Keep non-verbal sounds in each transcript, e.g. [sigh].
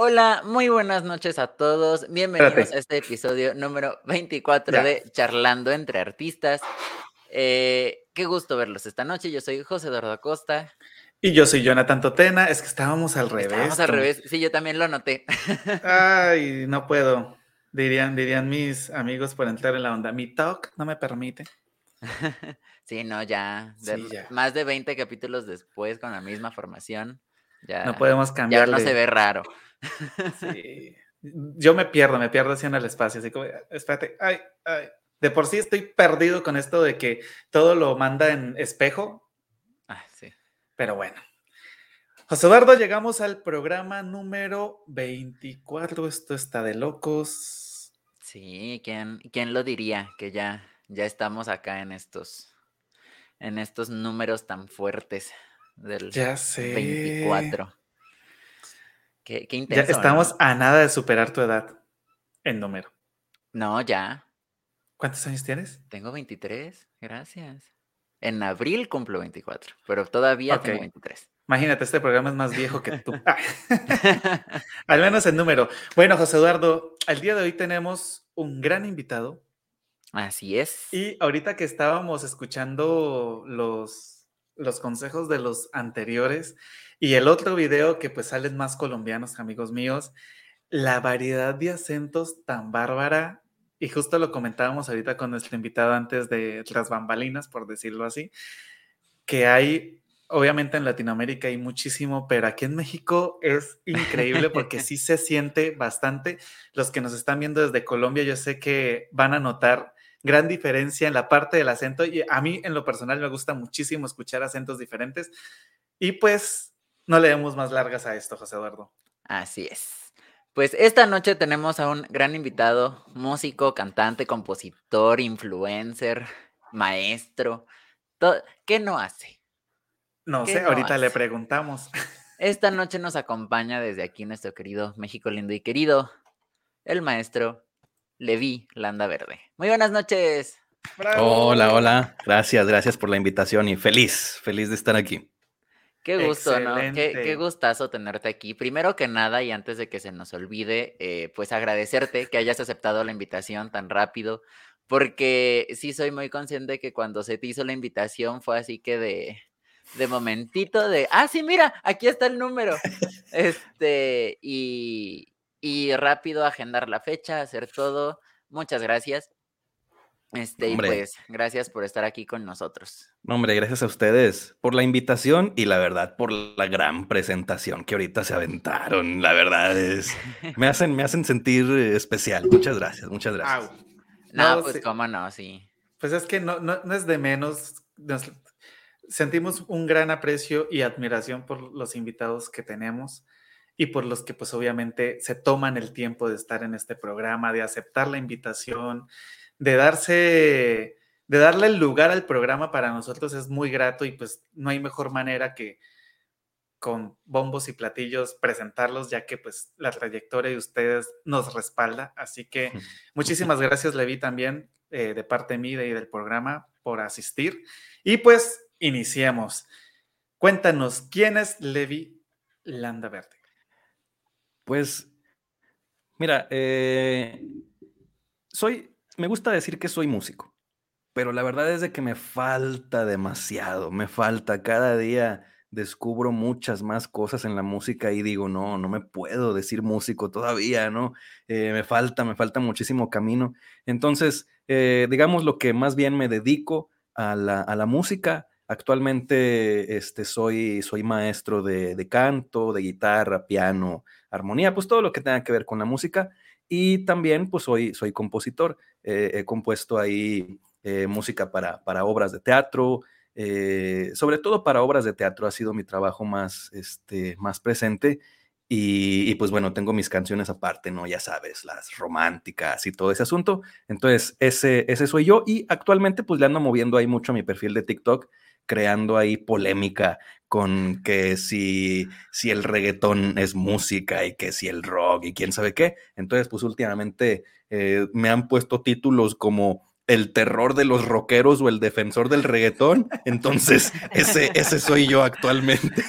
Hola, muy buenas noches a todos. Bienvenidos Espérate. a este episodio número 24 Ya. de Charlando entre Artistas. Eh, qué gusto verlos esta noche. Yo soy José Eduardo Acosta. Y yo soy Jonathan Totena. Es que estábamos al revés. Estábamos al revés. Sí, yo también lo noté. Ay, no puedo. [laughs] Dirían, dirían mis amigos por entrar en la onda. Mi talk no me permite. [laughs] sí, no, ya, de- Sí, ya. Más de 20 capítulos después con la misma formación. Ya, No podemos ya cambiar. no se ve raro. [laughs] Sí. Yo me pierdo, me pierdo así en el espacio. Así como, espérate, ay, ay. De por sí estoy perdido con esto de que todo lo manda en espejo, Ah, sí. pero bueno. José Eduardo, llegamos al programa número 24. Esto está de locos. Sí, ¿quién, quién lo diría que ya, ya estamos acá en estos, en estos números tan fuertes del Ya sé. 24? Qué, qué Ya estamos a nada de superar tu edad en número. No, ya, ¿Cuántos años tienes? tengo 23, gracias. En abril cumplo 24, pero todavía tengo Ok. 23. Imagínate, este programa es más viejo que tú. [laughs] [laughs] Al menos en número. Bueno, José Eduardo, al día de hoy tenemos un gran invitado. Así es. Y ahorita que estábamos escuchando los, los consejos de los anteriores y el otro video que pues salen más colombianos, amigos míos, la variedad de acentos tan bárbara, y justo lo comentábamos ahorita con nuestro invitado antes de las bambalinas, por decirlo así, que hay, obviamente en Latinoamérica hay muchísimo, pero aquí en México es increíble [laughs] porque sí se siente bastante. Los que nos están viendo desde Colombia, yo sé que van a notar gran diferencia en la parte del acento y a mí en lo personal me gusta muchísimo escuchar acentos diferentes y pues no le demos más largas a esto, José Eduardo. Así es. Pues esta noche tenemos a un gran invitado, músico, cantante, compositor, influencer, maestro. ¿Qué no hace? No ¿Qué sé, no ahorita le preguntamos. Esta noche nos acompaña desde aquí nuestro querido México lindo y querido, el maestro Levi Landa Verde. Muy buenas noches. Hola, hola. Gracias, gracias por la invitación y feliz, feliz de estar aquí. Qué gusto, ¿no? Qué, gustazo tenerte aquí. Primero que nada, y antes de que se nos olvide, eh, pues agradecerte que hayas aceptado la invitación tan rápido, porque sí soy muy consciente que cuando se te hizo la invitación fue así que de, de momentito de, ah, sí, mira, aquí está el número. [laughs] Este, y, y rápido agendar la fecha, hacer todo. Muchas gracias. Este, y Hombre. pues, gracias por estar aquí con nosotros. No, hombre, gracias a ustedes por la invitación y la verdad por la gran presentación que ahorita se aventaron. La verdad es, me hacen, me hacen sentir eh, especial. Muchas gracias, muchas gracias. Au. No, No, pues sí. cómo no, sí. Pues es que no, no, no es de menos. nos- sentimos un gran aprecio y admiración por los invitados que tenemos y por los que pues obviamente se toman el tiempo de estar en este programa, de aceptar la invitación, de darse, de darle el lugar al programa para nosotros es muy grato y pues no hay mejor manera que con bombos y platillos presentarlos, ya que pues la trayectoria de ustedes nos respalda. Así que muchísimas gracias, Levi, también eh, de parte mía y del programa por asistir. Y pues iniciemos. Cuéntanos, ¿quién es Levi Landa Verde? Pues, mira, eh, soy, me gusta decir que soy músico, pero la verdad es de que me falta demasiado, me falta cada día descubro muchas más cosas en la música y digo, no, no me puedo decir músico todavía, ¿no? Eh, me falta, me falta muchísimo camino. Entonces, eh, digamos lo que más bien me dedico a la, a la música. Actualmente este, soy, soy maestro de, de canto, de guitarra, piano, armonía, pues todo lo que tenga que ver con la música. Y también pues soy, soy compositor. Eh, he compuesto ahí eh, música para, para obras de teatro, eh, sobre todo para obras de teatro ha sido mi trabajo más, este, más presente. Y, pues bueno, tengo mis canciones aparte, ¿no? Ya sabes, las románticas y todo ese asunto. Entonces, ese, ese soy yo y actualmente pues le ando moviendo ahí mucho a mi perfil de TikTok, creando ahí polémica con que si, si el reggaetón es música y que si el rock y quién sabe qué. Entonces, pues últimamente eh, me han puesto títulos como el terror de los rockeros o el defensor del reggaetón. Entonces, [laughs] ese, ese soy yo actualmente.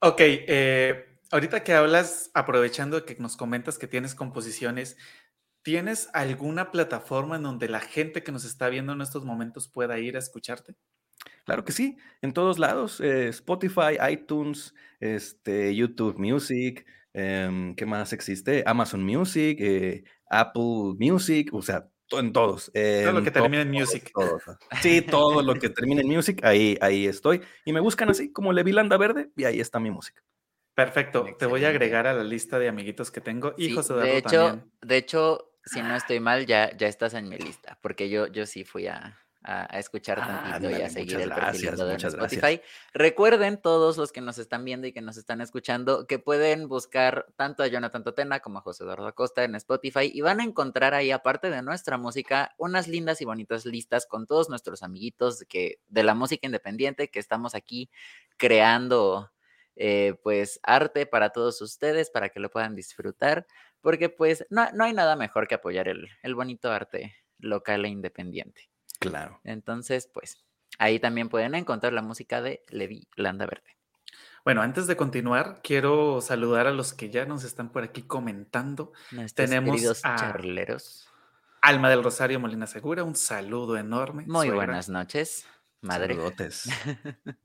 Ok, eh, ahorita que hablas, aprovechando que nos comentas que tienes composiciones, ¿tienes alguna plataforma en donde la gente que nos está viendo en estos momentos pueda ir a escucharte? Claro que sí, en todos lados, eh, Spotify, iTunes, este, YouTube Music, em, ¿qué más existe? Amazon Music, eh, Apple Music, o sea, en todos. todo lo que termine en Music. [laughs] sí, todo lo que termine en Music, ahí, ahí estoy. Y me buscan así como Levi Landa Verde y ahí está mi música. Perfecto, te voy a agregar a la lista de amiguitos que tengo y José de hecho, De hecho, si no estoy mal, ya, ya estás en mi lista, porque yo, yo sí fui a, a, escuchar ah, tantito y a seguir el perfil de Spotify. Recuerden todos los que nos están viendo y que nos están escuchando que pueden buscar tanto a Jonathan Totena como a José Eduardo Acosta en Spotify y van a encontrar ahí, aparte de nuestra música, unas lindas y bonitas listas con todos nuestros amiguitos que, de la música independiente que estamos aquí creando. Eh, pues arte para todos ustedes, para que lo puedan disfrutar, porque pues no, no hay nada mejor que apoyar el, el bonito arte local e independiente. Claro. Entonces, pues ahí también pueden encontrar la música de Levi Landa Verde. Bueno, antes de continuar, quiero saludar a los que ya nos están por aquí comentando. Tenemos a charleros. Alma del Rosario Molina Segura, un saludo enorme. Muy buenas noches, madre. Saludotes. [laughs]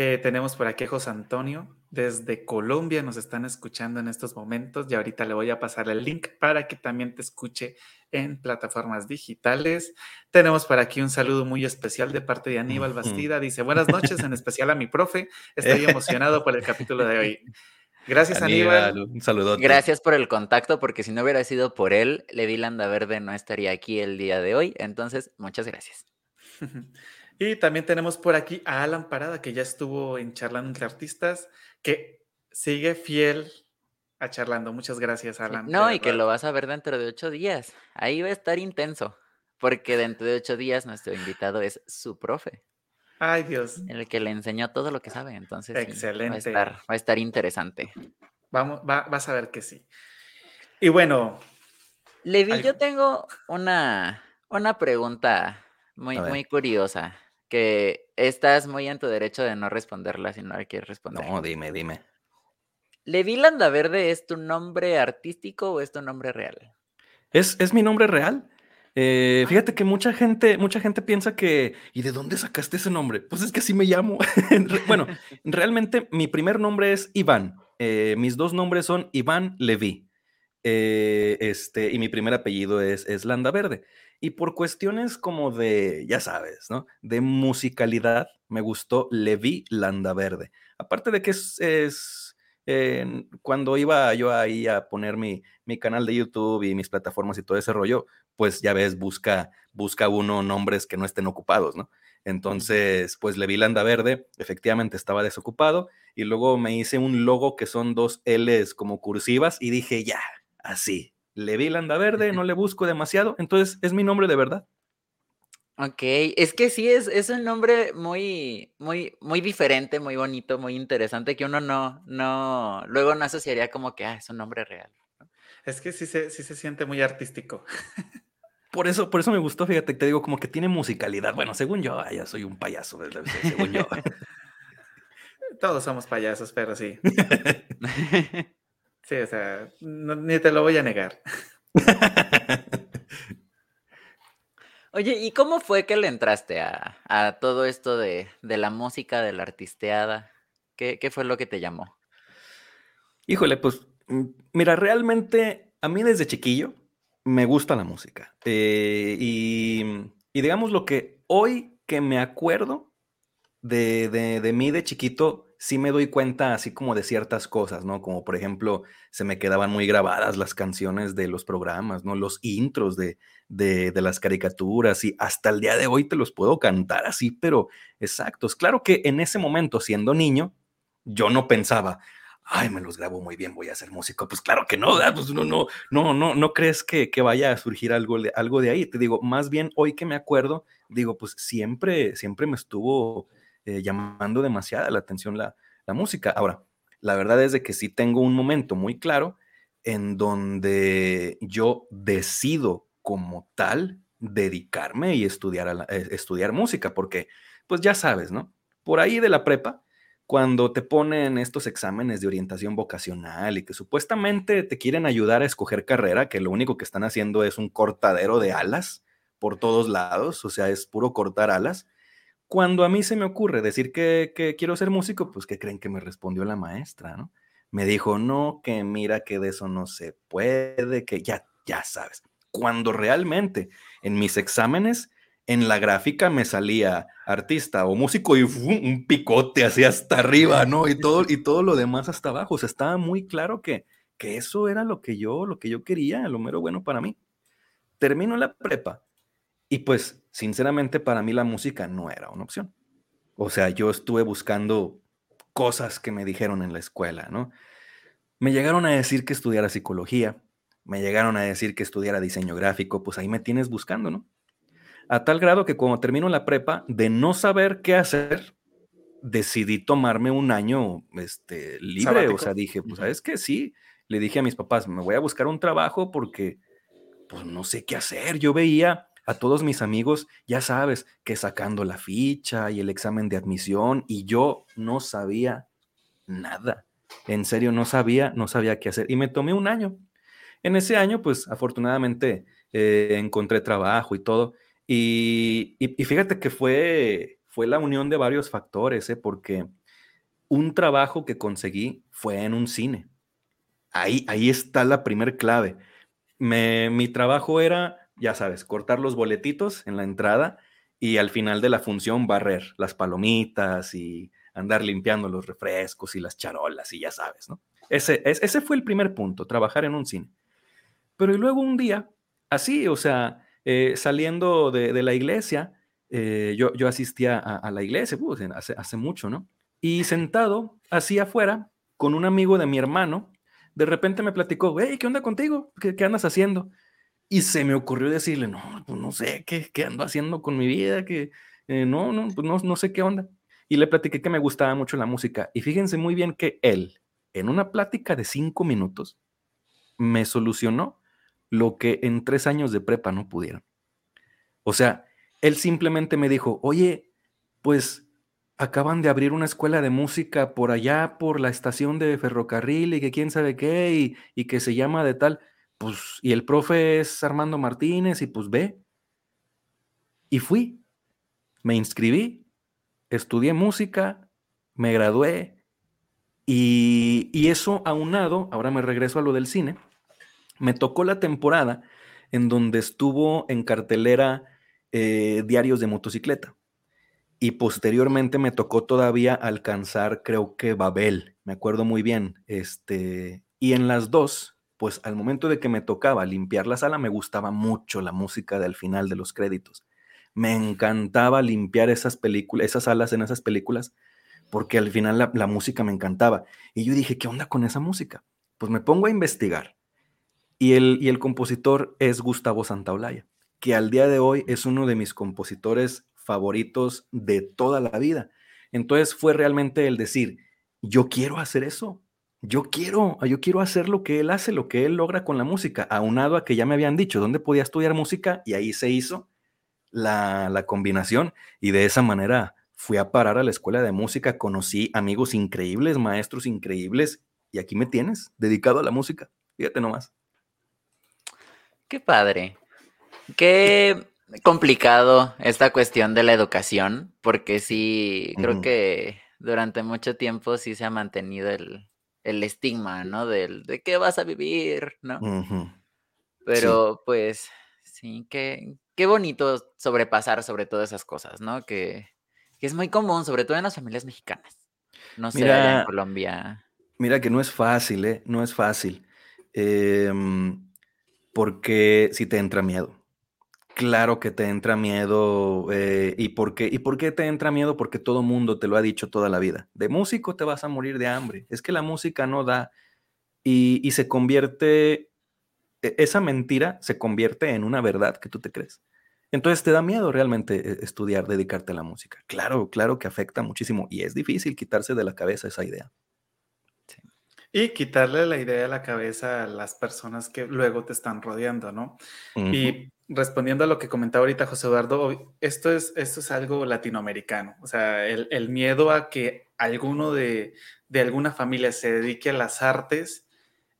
Eh, tenemos por aquí a José Antonio, desde Colombia nos están escuchando en estos momentos y ahorita le voy a pasar el link para que también te escuche en plataformas digitales. Tenemos por aquí un saludo muy especial de parte de Aníbal Bastida. Dice, buenas noches, en especial a mi profe. Estoy [laughs] emocionado por el capítulo de hoy. Gracias, Aníbal. Un saludo. Gracias por el contacto, porque si no hubiera sido por él, Levi Landa Verde no estaría aquí el día de hoy. Entonces, muchas gracias. [laughs] Y también tenemos por aquí a Alan Parada, que ya estuvo en Charlando entre Artistas, que sigue fiel a Charlando. Muchas gracias, Alan. No, y que lo vas a ver dentro de ocho días. Ahí va a estar intenso, porque dentro de ocho días nuestro invitado es su profe. Ay, Dios. El que le enseñó todo lo que sabe, entonces. Excelente. va, a estar, interesante. Vamos, va, vas a ver que sí. Y bueno. Levi, yo tengo una, una pregunta muy, muy curiosa que estás muy en tu derecho de no responderla si no la quieres responder. No, dime, dime. ¿Levi Landaverde es tu nombre artístico o es tu nombre real? Es, es mi nombre real. Eh, ah. fíjate que mucha gente, mucha gente piensa que, ¿y de dónde sacaste ese nombre? Pues es que así me llamo. [laughs] bueno, [laughs] realmente mi primer nombre es Iván. Eh, mis dos nombres son Iván Levi. Eh, este, y mi primer apellido es, es Landa Verde. Y por cuestiones como de, ya sabes, ¿no? De musicalidad, me gustó Levi Verde. Aparte de que es, es cuando iba yo ahí a poner mi, mi, canal de YouTube y mis plataformas y todo ese rollo, pues ya ves, busca, busca uno nombres que no estén ocupados, ¿no? Entonces, pues Levi Verde, efectivamente estaba desocupado y luego me hice un logo que son dos L's como cursivas y dije, ya, así, le vi la anda verde, no le busco demasiado, entonces es mi nombre de verdad. Ok, es que sí, es, es un nombre muy, muy, muy diferente, muy bonito, muy interesante, que uno no, no, luego no asociaría como que, ah, es un nombre real. Es que sí se, sí se siente muy artístico. Por eso, por eso me gustó, fíjate, te digo, como que tiene musicalidad. Bueno, según yo, ya soy un payaso, según yo. [laughs] Todos somos payasos, pero sí. [laughs] Sí, o sea, ni te lo voy a negar. [laughs] Oye, ¿y cómo fue que le entraste a, todo esto de, la música, de la artisteada? ¿Qué, fue lo que te llamó? Híjole, pues mm, mira, realmente a mí desde chiquillo me gusta la música. Eh, y, digamos lo que hoy que me acuerdo de, de, de mí de chiquito, sí me doy cuenta así como de ciertas cosas, ¿no? Como por ejemplo, se me quedaban muy grabadas las canciones de los programas, ¿no? Los intros de, de, las caricaturas y hasta el día de hoy te los puedo cantar así, pero exactos. Claro que en ese momento, siendo niño, yo no pensaba, ay, me los grabo muy bien, voy a ser músico. Pues claro que no, pues no, no, no, no, no crees que, que vaya a surgir algo, algo de ahí. Te digo, más bien hoy que me acuerdo, digo, pues siempre, siempre me estuvo eh, llamando demasiada la atención la, música. Ahora, la verdad es de que sí tengo un momento muy claro en donde yo decido como tal dedicarme y estudiar, eh, estudiar música, porque pues ya sabes, ¿no? Por ahí de la prepa, cuando te ponen estos exámenes de orientación vocacional y que supuestamente te quieren ayudar a escoger carrera, que lo único que están haciendo es un cortadero de alas por todos lados, o sea, es puro cortar alas. Cuando a mí se me ocurre decir que, quiero ser músico, pues ¿qué creen que me respondió la maestra, no? Me dijo, no, que mira que de eso no se puede, que ya, ya sabes. Cuando realmente en mis exámenes en la gráfica me salía artista o músico y un picote así hasta arriba, ¿no? Y todo, y todo lo demás hasta abajo. O sea, estaba muy claro que, que eso era lo que yo, lo que yo quería, lo mero bueno para mí. Termino la prepa y pues, sinceramente, para mí la música no era una opción. O sea, yo estuve buscando cosas que me dijeron en la escuela, ¿no? Me llegaron a decir que estudiara psicología, me llegaron a decir que estudiara diseño gráfico, pues ahí me tienes buscando, ¿no? a tal grado que cuando termino la prepa, de no saber qué hacer, decidí tomarme un año este, libre. O sea, dije, pues, ¿sabes qué? Sí. Le dije a mis papás, me voy a buscar un trabajo porque, pues, no sé qué hacer. Yo veía a todos mis amigos, ya sabes, que sacando la ficha y el examen de admisión, y yo no sabía nada. En serio, no sabía, no sabía qué hacer. Y me tomé un año. En ese año, pues, afortunadamente, eh, encontré trabajo y todo. Y, fíjate que fue, fue la unión de varios factores, ¿eh? porque un trabajo que conseguí fue en un cine. Ahí, ahí está la primer clave. mi trabajo era, ya sabes, cortar los boletitos en la entrada y al final de la función barrer las palomitas y andar limpiando los refrescos y las charolas y ya sabes, ¿no? Ese, ese fue el primer punto, trabajar en un cine. Pero luego un día, así, o sea, eh, saliendo de, la iglesia, eh, yo, yo, asistía a, la iglesia pues, hace, hace, mucho, ¿no? Y sentado así afuera con un amigo de mi hermano, de repente me platicó, hey, ¿qué onda contigo? ¿Qué, andas haciendo? Y se me ocurrió decirle, no, pues no sé, ¿qué, qué ando haciendo con mi vida? Que eh, no, no, pues no, no sé qué onda. Y le platiqué que me gustaba mucho la música. Y fíjense muy bien que él, en una plática de cinco minutos, me solucionó lo que en tres años de prepa no pudieron. O sea, él simplemente me dijo, oye, pues acaban de abrir una escuela de música por allá, por la estación de ferrocarril y que quién sabe qué, y, y que se llama de tal, pues, y el profe es Armando Martínez, y pues ve. Y fui, me inscribí, estudié música, me gradué, y, y eso aunado, ahora me regreso a lo del cine, me tocó la temporada en donde estuvo en cartelera eh, diarios de motocicleta. Y posteriormente me tocó todavía alcanzar, creo que Babel, me acuerdo muy bien. Este, y en las dos, pues al momento de que me tocaba limpiar la sala, me gustaba mucho la música del final de los créditos. Me encantaba limpiar esas películas, esas salas en esas películas, porque al final la, música me encantaba. Y yo dije, ¿qué onda con esa música? Pues me pongo a investigar y el, y el compositor es Gustavo Santaolalla, que al día de hoy es uno de mis compositores favoritos de toda la vida. Entonces fue realmente el decir, yo quiero hacer eso, yo quiero, yo quiero hacer lo que él hace, lo que él logra con la música, aunado a que ya me habían dicho dónde podía estudiar música y ahí se hizo la, la combinación y de esa manera fui a parar a la escuela de música, conocí amigos increíbles, maestros increíbles y aquí me tienes, dedicado a la música. Fíjate nomás. Qué padre. Qué complicado esta cuestión de la educación, porque sí, creo que durante mucho tiempo sí se ha mantenido el, estigma, ¿no? Del, de qué vas a vivir, ¿no? Pero pues sí, qué, qué bonito sobrepasar sobre todas esas cosas, ¿no? Que, es muy común, sobre todo en las familias mexicanas. No sé, en Colombia. Mira que no es fácil, ¿eh? No es fácil. Eh, porque si te entra miedo. Claro que te entra miedo. Eh, ¿y, por qué? ¿Y por qué te entra miedo? Porque todo mundo te lo ha dicho toda la vida. De músico te vas a morir de hambre. Es que la música no da. Y, se convierte, e, esa mentira se convierte en una verdad que tú te crees. Entonces te da miedo realmente eh, estudiar, dedicarte a la música. Claro, claro que afecta muchísimo y es difícil quitarse de la cabeza esa idea. Y quitarle la idea de la cabeza a las personas que luego te están rodeando, ¿no? Y respondiendo a lo que comentaba ahorita José Eduardo, esto es, esto es algo latinoamericano, o sea, el, miedo a que alguno de, de alguna familia se dedique a las artes,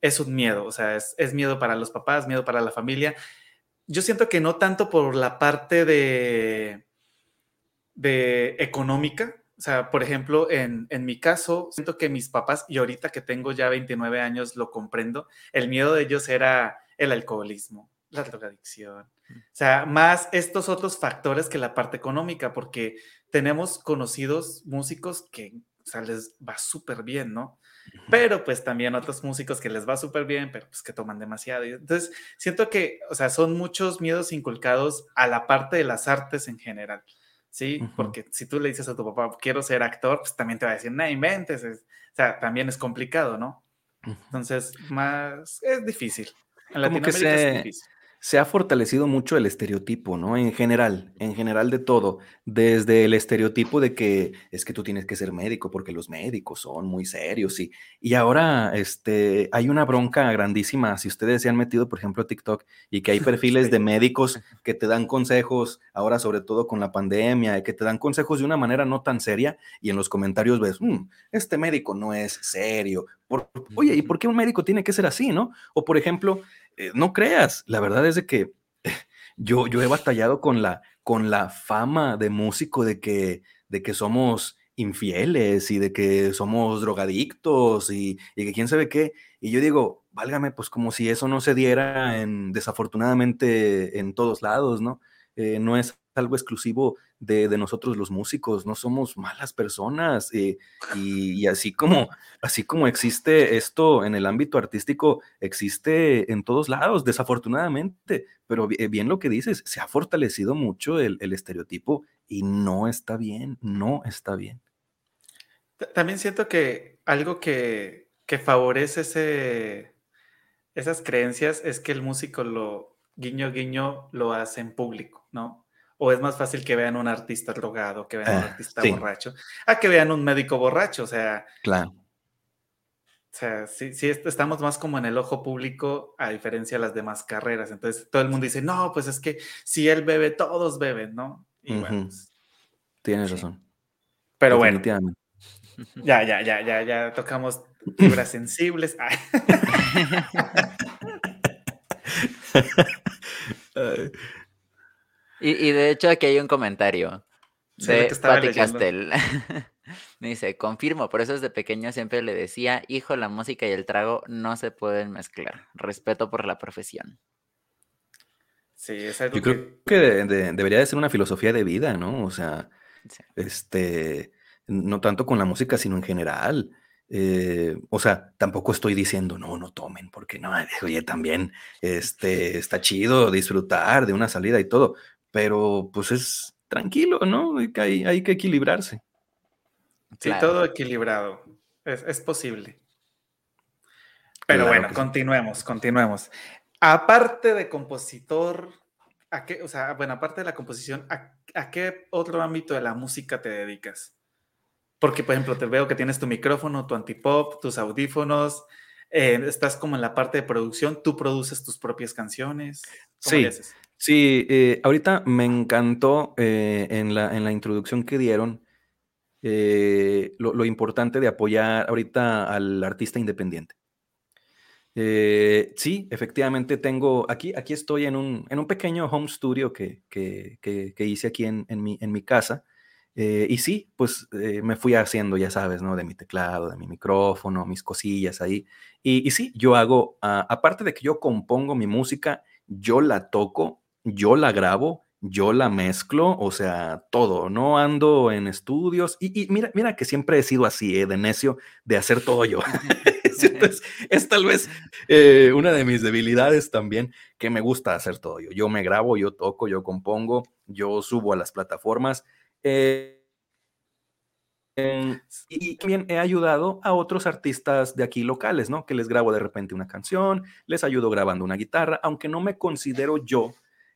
es un miedo, o sea, es, es, miedo para los papás, miedo para la familia. Yo siento que no tanto por la parte de, de económica, o sea, por ejemplo, en, en, mi caso, siento que mis papás, y ahorita que tengo ya 29 años, lo comprendo, el miedo de ellos era el alcoholismo, la drogadicción. Mm. O sea, más estos otros factores que la parte económica, porque tenemos conocidos músicos que, o sea, les va súper bien, ¿no? Pero pues también otros músicos que les va súper bien, pero pues que toman demasiado. Entonces, siento que, o sea, son muchos miedos inculcados a la parte de las artes en general. ¿Sí? Porque si tú le dices a tu papá, quiero ser actor, pues también te va a decir, no inventes, o sea, también es complicado, ¿no? Entonces, más, es difícil. En Latinoamérica es difícil se ha fortalecido mucho el estereotipo, ¿no? En general, en general de todo, desde el estereotipo de que es que tú tienes que ser médico porque los médicos son muy serios y, y ahora este, hay una bronca grandísima, si ustedes se han metido, por ejemplo, a TikTok y que hay [laughs] perfiles de médicos [laughs] que te dan consejos, ahora sobre todo con la pandemia, que te dan consejos de una manera no tan seria y en los comentarios ves, mm, este médico no es serio. oye, ¿y por qué un médico tiene que ser así, no? O por ejemplo, eh, no creas, la verdad es de que yo, yo he batallado con la, con la fama de músico de que, de que somos infieles y de que somos drogadictos y, y, que quién sabe qué. Y yo digo, válgame, pues como si eso no se diera en, desafortunadamente en todos lados, ¿no? Eh, no es algo exclusivo de, nosotros los músicos, no somos malas personas. Eh, y, así, como, así como existe esto en el ámbito artístico, existe en todos lados, desafortunadamente. Pero bien lo que dices, se ha fortalecido mucho el, estereotipo y no está bien, no está bien. También siento que algo que, que favorece ese, esas creencias es que el músico lo guiño guiño lo hace en público, ¿no? O es más fácil que vean un artista drogado, que vean un ah, artista borracho, a que vean un médico borracho, o sea. Claro. O sea, sí, sí, estamos más como en el ojo público a diferencia de las demás carreras. Entonces todo el mundo dice, no, pues es que si él bebe, todos beben, ¿no? Y bueno, pues, Tienes razón. Pero bueno. [laughs] Ya, ya, ya, ya, ya tocamos fibras sensibles. [laughs] [laughs] Y, de hecho aquí hay un comentario de Patti Castel. [laughs] dice, confirmo, por eso desde pequeño siempre le decía, hijo, la música y el trago no se pueden mezclar. Respeto por la profesión. Sí, es algo Yo creo que debería de ser una filosofía de vida, ¿no? O sea, este, no tanto con la música, sino en general. Eh, o sea, tampoco estoy diciendo, no, no tomen, porque no, [laughs] oye, también este, [laughs] está chido disfrutar de una salida y todo, pero pues es tranquilo, ¿no? Hay que, hay, que equilibrarse. Sí, todo equilibrado. Es, posible. Pero bueno, continuemos, continuemos. Aparte de compositor, ¿a qué, o sea, bueno, aparte de la composición, ¿a, qué otro ámbito de la música te dedicas? Porque, por ejemplo, te veo que tienes tu micrófono, tu antipop, tus audífonos, eh, estás como en la parte de producción, tú produces tus propias canciones. sí, Sí, eh, ahorita me encantó eh, en, la, en la introducción que dieron eh, lo, importante de apoyar ahorita al artista independiente. sí, efectivamente tengo, aquí, aquí estoy en un, en un pequeño home studio que, que, que, hice aquí en, en, mi, en mi casa. y sí, pues me fui haciendo, ya sabes, ¿no? De mi teclado, de mi micrófono, mis cosillas ahí. Y, y sí, yo hago, aparte de que yo compongo mi música, yo la toco yo la grabo, yo la mezclo, o sea, todo, no ando en estudios. Y, mira, mira que siempre he sido así, ¿eh? de necio, de hacer todo yo. [laughs] es, tal vez eh, una de mis debilidades también, que me gusta hacer todo yo. Yo me grabo, yo toco, yo compongo, yo subo a las plataformas. Eh, y también he ayudado a otros artistas de aquí locales, ¿no? Que les grabo de repente una canción, les ayudo grabando una guitarra, aunque no me considero yo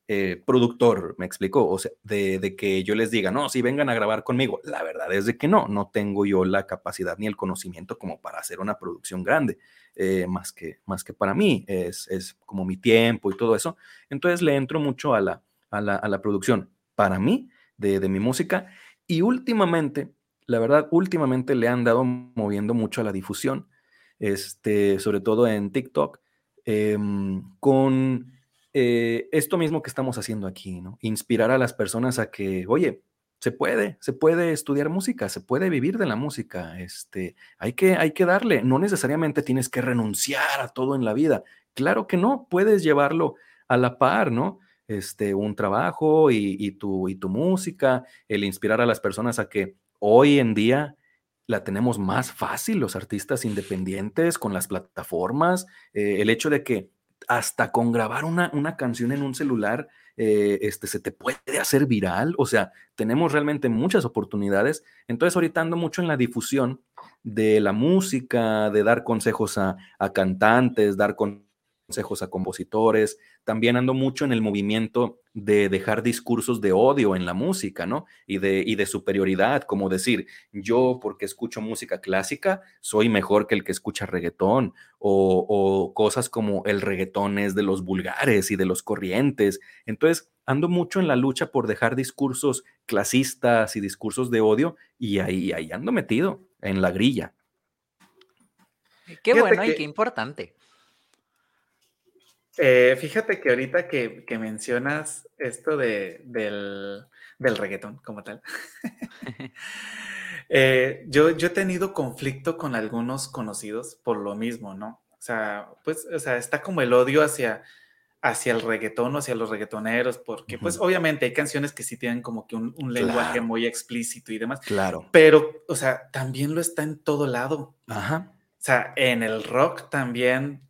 eh, productor, me explicó, o sea, de, que yo les diga, no, si vengan a grabar conmigo. La verdad es de que no, no tengo yo la capacidad ni el conocimiento como para hacer una producción grande, eh, más, que, más que para mí, es, es, como mi tiempo y todo eso. Entonces le entro mucho a la, a la, a la producción para mí, de, de mi música, y últimamente la verdad, últimamente le han dado moviendo mucho a la difusión, este, sobre todo en TikTok, em, con eh, esto mismo que estamos haciendo aquí, ¿no? Inspirar a las personas a que, oye, se puede, se puede estudiar música, se puede vivir de la música, este, hay que, hay que darle, no necesariamente tienes que renunciar a todo en la vida, claro que no, puedes llevarlo a la par, ¿no? Este, un trabajo y, tu, y tu música, el inspirar a las personas a que hoy en día la tenemos más fácil los artistas independientes con las plataformas, eh, el hecho de que hasta con grabar una, una canción en un celular, eh, este, se te puede hacer viral, o sea, tenemos realmente muchas oportunidades, entonces ahorita ando mucho en la difusión de la música, de dar consejos a, a cantantes, dar consejos consejos a compositores. También ando mucho en el movimiento de dejar discursos de odio en la música, ¿no? Y de, y de superioridad, como decir, yo porque escucho música clásica soy mejor que el que escucha reggaetón, o, o cosas como el reggaetón es de los vulgares y de los corrientes. Entonces, ando mucho en la lucha por dejar discursos clasistas y discursos de odio, y ahí, ahí ando metido en la grilla. Qué bueno y qué importante. Eh, fíjate que ahorita que, mencionas esto de, del, del reggaetón como tal, [laughs] [laughs] eh, yo, yo he tenido conflicto con algunos conocidos por lo mismo, ¿no? O sea, pues, o sea, está como el odio hacia, hacia el reggaetón o hacia los reggaetoneros, porque pues obviamente hay canciones que sí tienen como que un, lenguaje muy explícito y demás. Claro. Pero, o sea, también lo está en todo lado. Ajá. O sea, en el rock también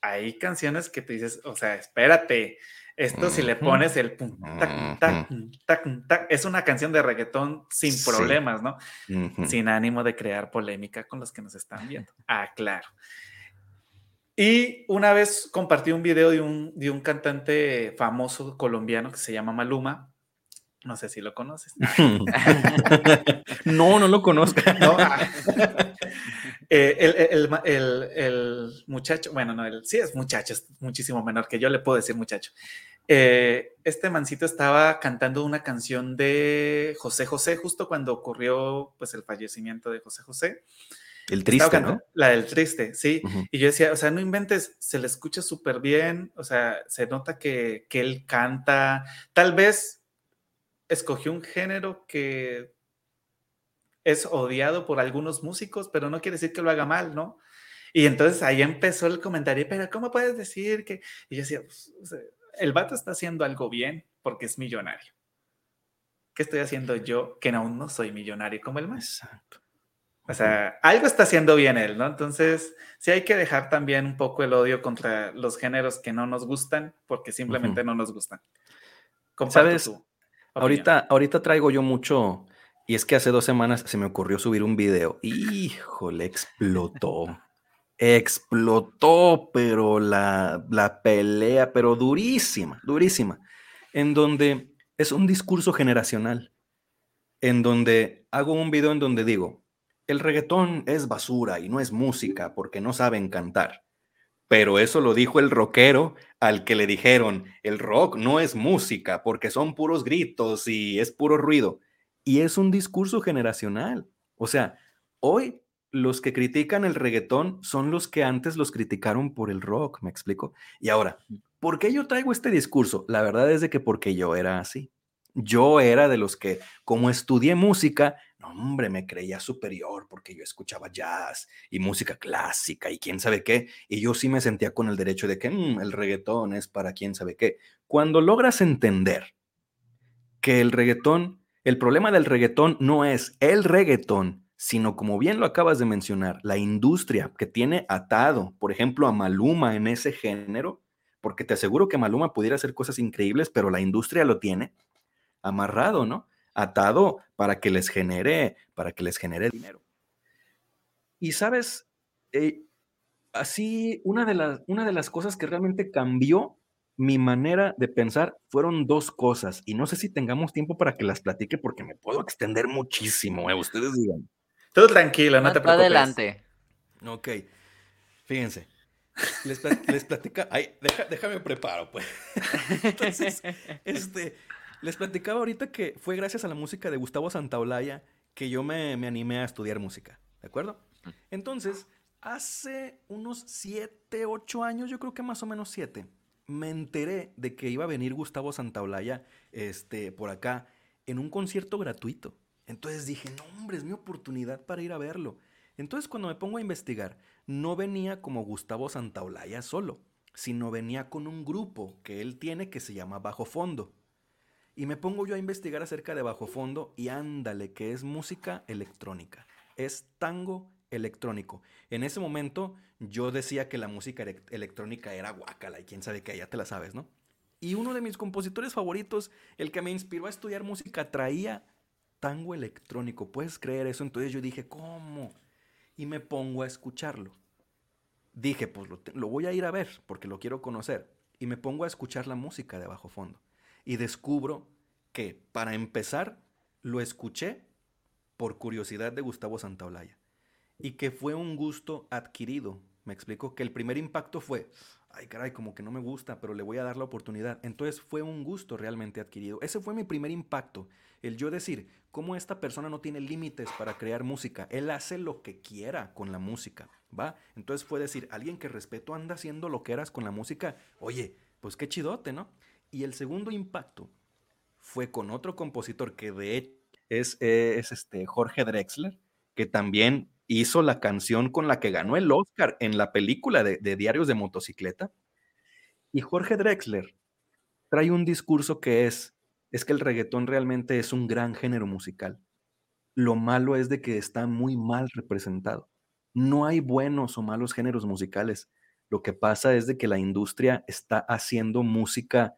hay canciones que te dices, o sea, espérate, esto si le pones el pum, tac, tac, tac, tac, es una canción de reggaetón sin problemas, ¿no? Sin ánimo de crear polémica con los que nos están viendo. Ah, claro. Y una vez compartí un video de un, de un cantante famoso colombiano que se llama Maluma, no sé si lo conoces. [laughs] no, no lo conozco. [laughs] Ah. Eh, el, muchacho, bueno, no, él sí es muchacho, es muchísimo menor que yo, le puedo decir muchacho. Eh, este mancito estaba cantando una canción de José José justo cuando ocurrió pues el fallecimiento de José José. El triste, ¿no? La del triste, sí. Y yo decía, o sea, no inventes, se le escucha súper bien, o sea, se nota que, que él canta, tal vez escogió un género que es odiado por algunos músicos, pero no quiere decir que lo haga mal, ¿no? Y entonces ahí empezó el comentario, pero ¿cómo puedes decir que...? Y yo decía, pues, el vato está haciendo algo bien porque es millonario. ¿Qué estoy haciendo yo que aún no soy millonario como el más? Exacto. O sea, algo está haciendo bien él, ¿no? Entonces, sí hay que dejar también un poco el odio contra los géneros que no nos gustan porque simplemente no nos gustan. ¿Sabes? Ahorita, ahorita traigo yo mucho, y es que hace dos semanas se me ocurrió subir un video. Híjole, explotó. explotó, pero la, la pelea, pero durísima, durísima. En donde es un discurso generacional. En donde hago un video en donde digo, el reggaetón es basura y no es música porque no saben cantar. Pero eso lo dijo el rockero al que le dijeron, el rock no es música porque son puros gritos y es puro ruido. Y es un discurso generacional. O sea, hoy los que critican el reggaetón son los que antes los criticaron por el rock, me explico. Y ahora, ¿por qué yo traigo este discurso? La verdad es de que porque yo era así. Yo era de los que, como estudié música, hombre, me creía superior porque yo escuchaba jazz y música clásica y quién sabe qué. Y yo sí me sentía con el derecho de que mm, el reggaetón es para quién sabe qué. Cuando logras entender que el reggaetón, el problema del reggaetón no es el reggaetón, sino como bien lo acabas de mencionar, la industria que tiene atado, por ejemplo, a Maluma en ese género, porque te aseguro que Maluma pudiera hacer cosas increíbles, pero la industria lo tiene amarrado, ¿no? atado para que les genere, para que les genere dinero. Y sabes, eh, así una de, las, una de las cosas que realmente cambió mi manera de pensar fueron dos cosas y no sé si tengamos tiempo para que las platique porque me puedo extender muchísimo, ¿eh? ustedes digan. Todo tranquilo, no, te preocupes. Adelante. Ok, fíjense. Les, les platica, ay, déjame preparo, pues. [laughs] Entonces, este, les platicaba ahorita que fue gracias a la música de Gustavo Santaolalla que yo me, me animé a estudiar música, ¿de acuerdo? Entonces, hace unos 7, 8 años, yo creo que más o menos 7, me enteré de que iba a venir Gustavo Santaolalla este, por acá en un concierto gratuito. Entonces dije, no, hombre, es mi oportunidad para ir a verlo. Entonces cuando me pongo a investigar, no venía como Gustavo Santaolalla solo, sino venía con un grupo que él tiene que se llama Bajo Fondo. Y me pongo yo a investigar acerca de Bajo Fondo y ándale, que es música electrónica. Es tango electrónico. En ese momento yo decía que la música electrónica era guacala y quién sabe qué, ya te la sabes, ¿no? Y uno de mis compositores favoritos, el que me inspiró a estudiar música, traía tango electrónico. ¿Puedes creer eso? Entonces yo dije, ¿cómo? Y me pongo a escucharlo. Dije, pues lo, lo voy a ir a ver porque lo quiero conocer. Y me pongo a escuchar la música de bajo fondo. Y descubro que, para empezar, lo escuché por curiosidad de Gustavo Santaolalla y que fue un gusto adquirido. Me explico que el primer impacto fue, ay caray, como que no me gusta, pero le voy a dar la oportunidad. Entonces fue un gusto realmente adquirido. Ese fue mi primer impacto, el yo decir, cómo esta persona no tiene límites para crear música, él hace lo que quiera con la música, ¿va? Entonces fue decir, alguien que respeto anda haciendo lo que eras con la música, oye, pues qué chidote, ¿no? Y el segundo impacto fue con otro compositor que de hecho es, es este Jorge Drexler, que también hizo la canción con la que ganó el Oscar en la película de, Diarios de Motocicleta. Y Jorge Drexler trae un discurso que es, es que el reggaetón realmente es un gran género musical. Lo malo es de que está muy mal representado. No hay buenos o malos géneros musicales. Lo que pasa es de que la industria está haciendo música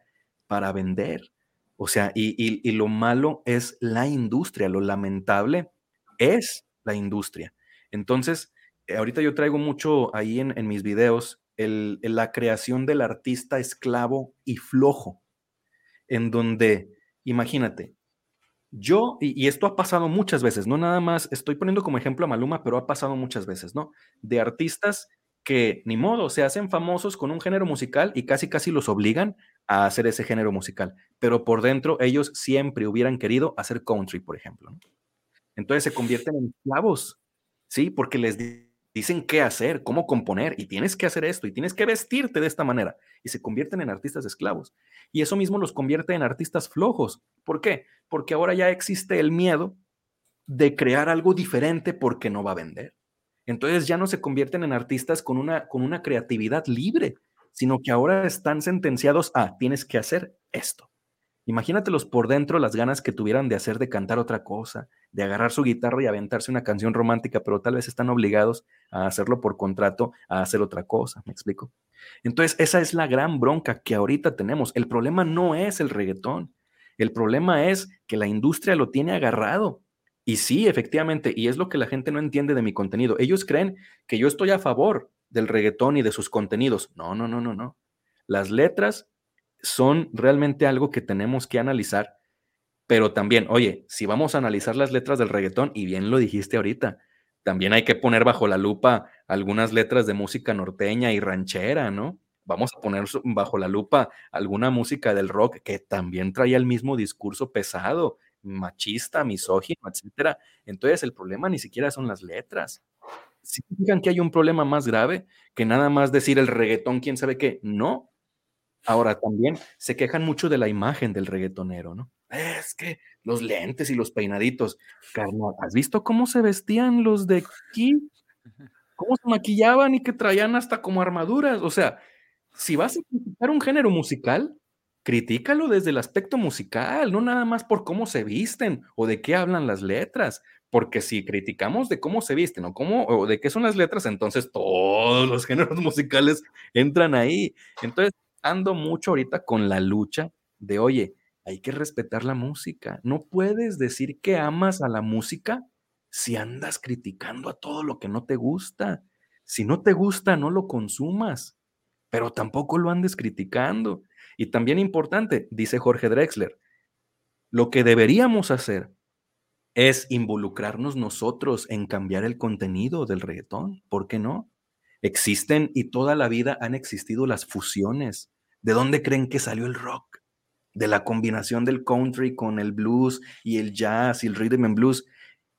para vender. O sea, y, y lo malo es la industria. Lo lamentable es la industria. Entonces, eh, ahorita yo traigo mucho ahí en, mis videos el, la creación del artista esclavo y flojo, en donde, imagínate, yo, y, esto ha pasado muchas veces, no nada más, estoy poniendo como ejemplo a Maluma, pero ha pasado muchas veces, ¿no? De artistas que ni modo, se hacen famosos con un género musical y casi casi los obligan a hacer ese género musical, pero por dentro ellos siempre hubieran querido hacer country, por ejemplo. Entonces se convierten en esclavos ¿sí? Porque les dicen qué hacer, cómo componer, y tienes que hacer esto, y tienes que vestirte de esta manera, y se convierten en artistas esclavos. Y eso mismo los convierte en artistas flojos. ¿Por qué? Porque ahora ya existe el miedo de crear algo diferente porque no va a vender. Entonces ya no se convierten en artistas con una, con una creatividad libre, sino que ahora están sentenciados a, tienes que hacer esto. Imagínatelos por dentro las ganas que tuvieran de hacer de cantar otra cosa, de agarrar su guitarra y aventarse una canción romántica, pero tal vez están obligados a hacerlo por contrato, a hacer otra cosa, ¿me explico? Entonces, esa es la gran bronca que ahorita tenemos. El problema no es el reggaetón, el problema es que la industria lo tiene agarrado. Y sí, efectivamente, y es lo que la gente no entiende de mi contenido. Ellos creen que yo estoy a favor del reggaetón y de sus contenidos. No, no, no, no, no. Las letras son realmente algo que tenemos que analizar, pero también, oye, si vamos a analizar las letras del reggaetón, y bien lo dijiste ahorita, también hay que poner bajo la lupa algunas letras de música norteña y ranchera, ¿no? Vamos a poner bajo la lupa alguna música del rock que también traía el mismo discurso pesado, machista, misógino, etcétera. Entonces, el problema ni siquiera son las letras. Si digan que hay un problema más grave que nada más decir el reggaetón, quién sabe qué, no, Ahora también se quejan mucho de la imagen del reggaetonero, ¿no? Es que los lentes y los peinaditos. Carnal, ¿has visto cómo se vestían los de aquí? ¿Cómo se maquillaban y que traían hasta como armaduras? O sea, si vas a criticar un género musical, critícalo desde el aspecto musical, no nada más por cómo se visten o de qué hablan las letras. Porque si criticamos de cómo se visten o, cómo, o de qué son las letras, entonces todos los géneros musicales entran ahí. Entonces, ando mucho ahorita con la lucha de, oye, hay que respetar la música. No puedes decir que amas a la música si andas criticando a todo lo que no te gusta. Si no te gusta, no lo consumas, pero tampoco lo andes criticando. Y también importante, dice Jorge Drexler, lo que deberíamos hacer es involucrarnos nosotros en cambiar el contenido del reggaetón. ¿Por qué no? Existen y toda la vida han existido las fusiones. ¿De dónde creen que salió el rock? De la combinación del country con el blues y el jazz y el rhythm and blues.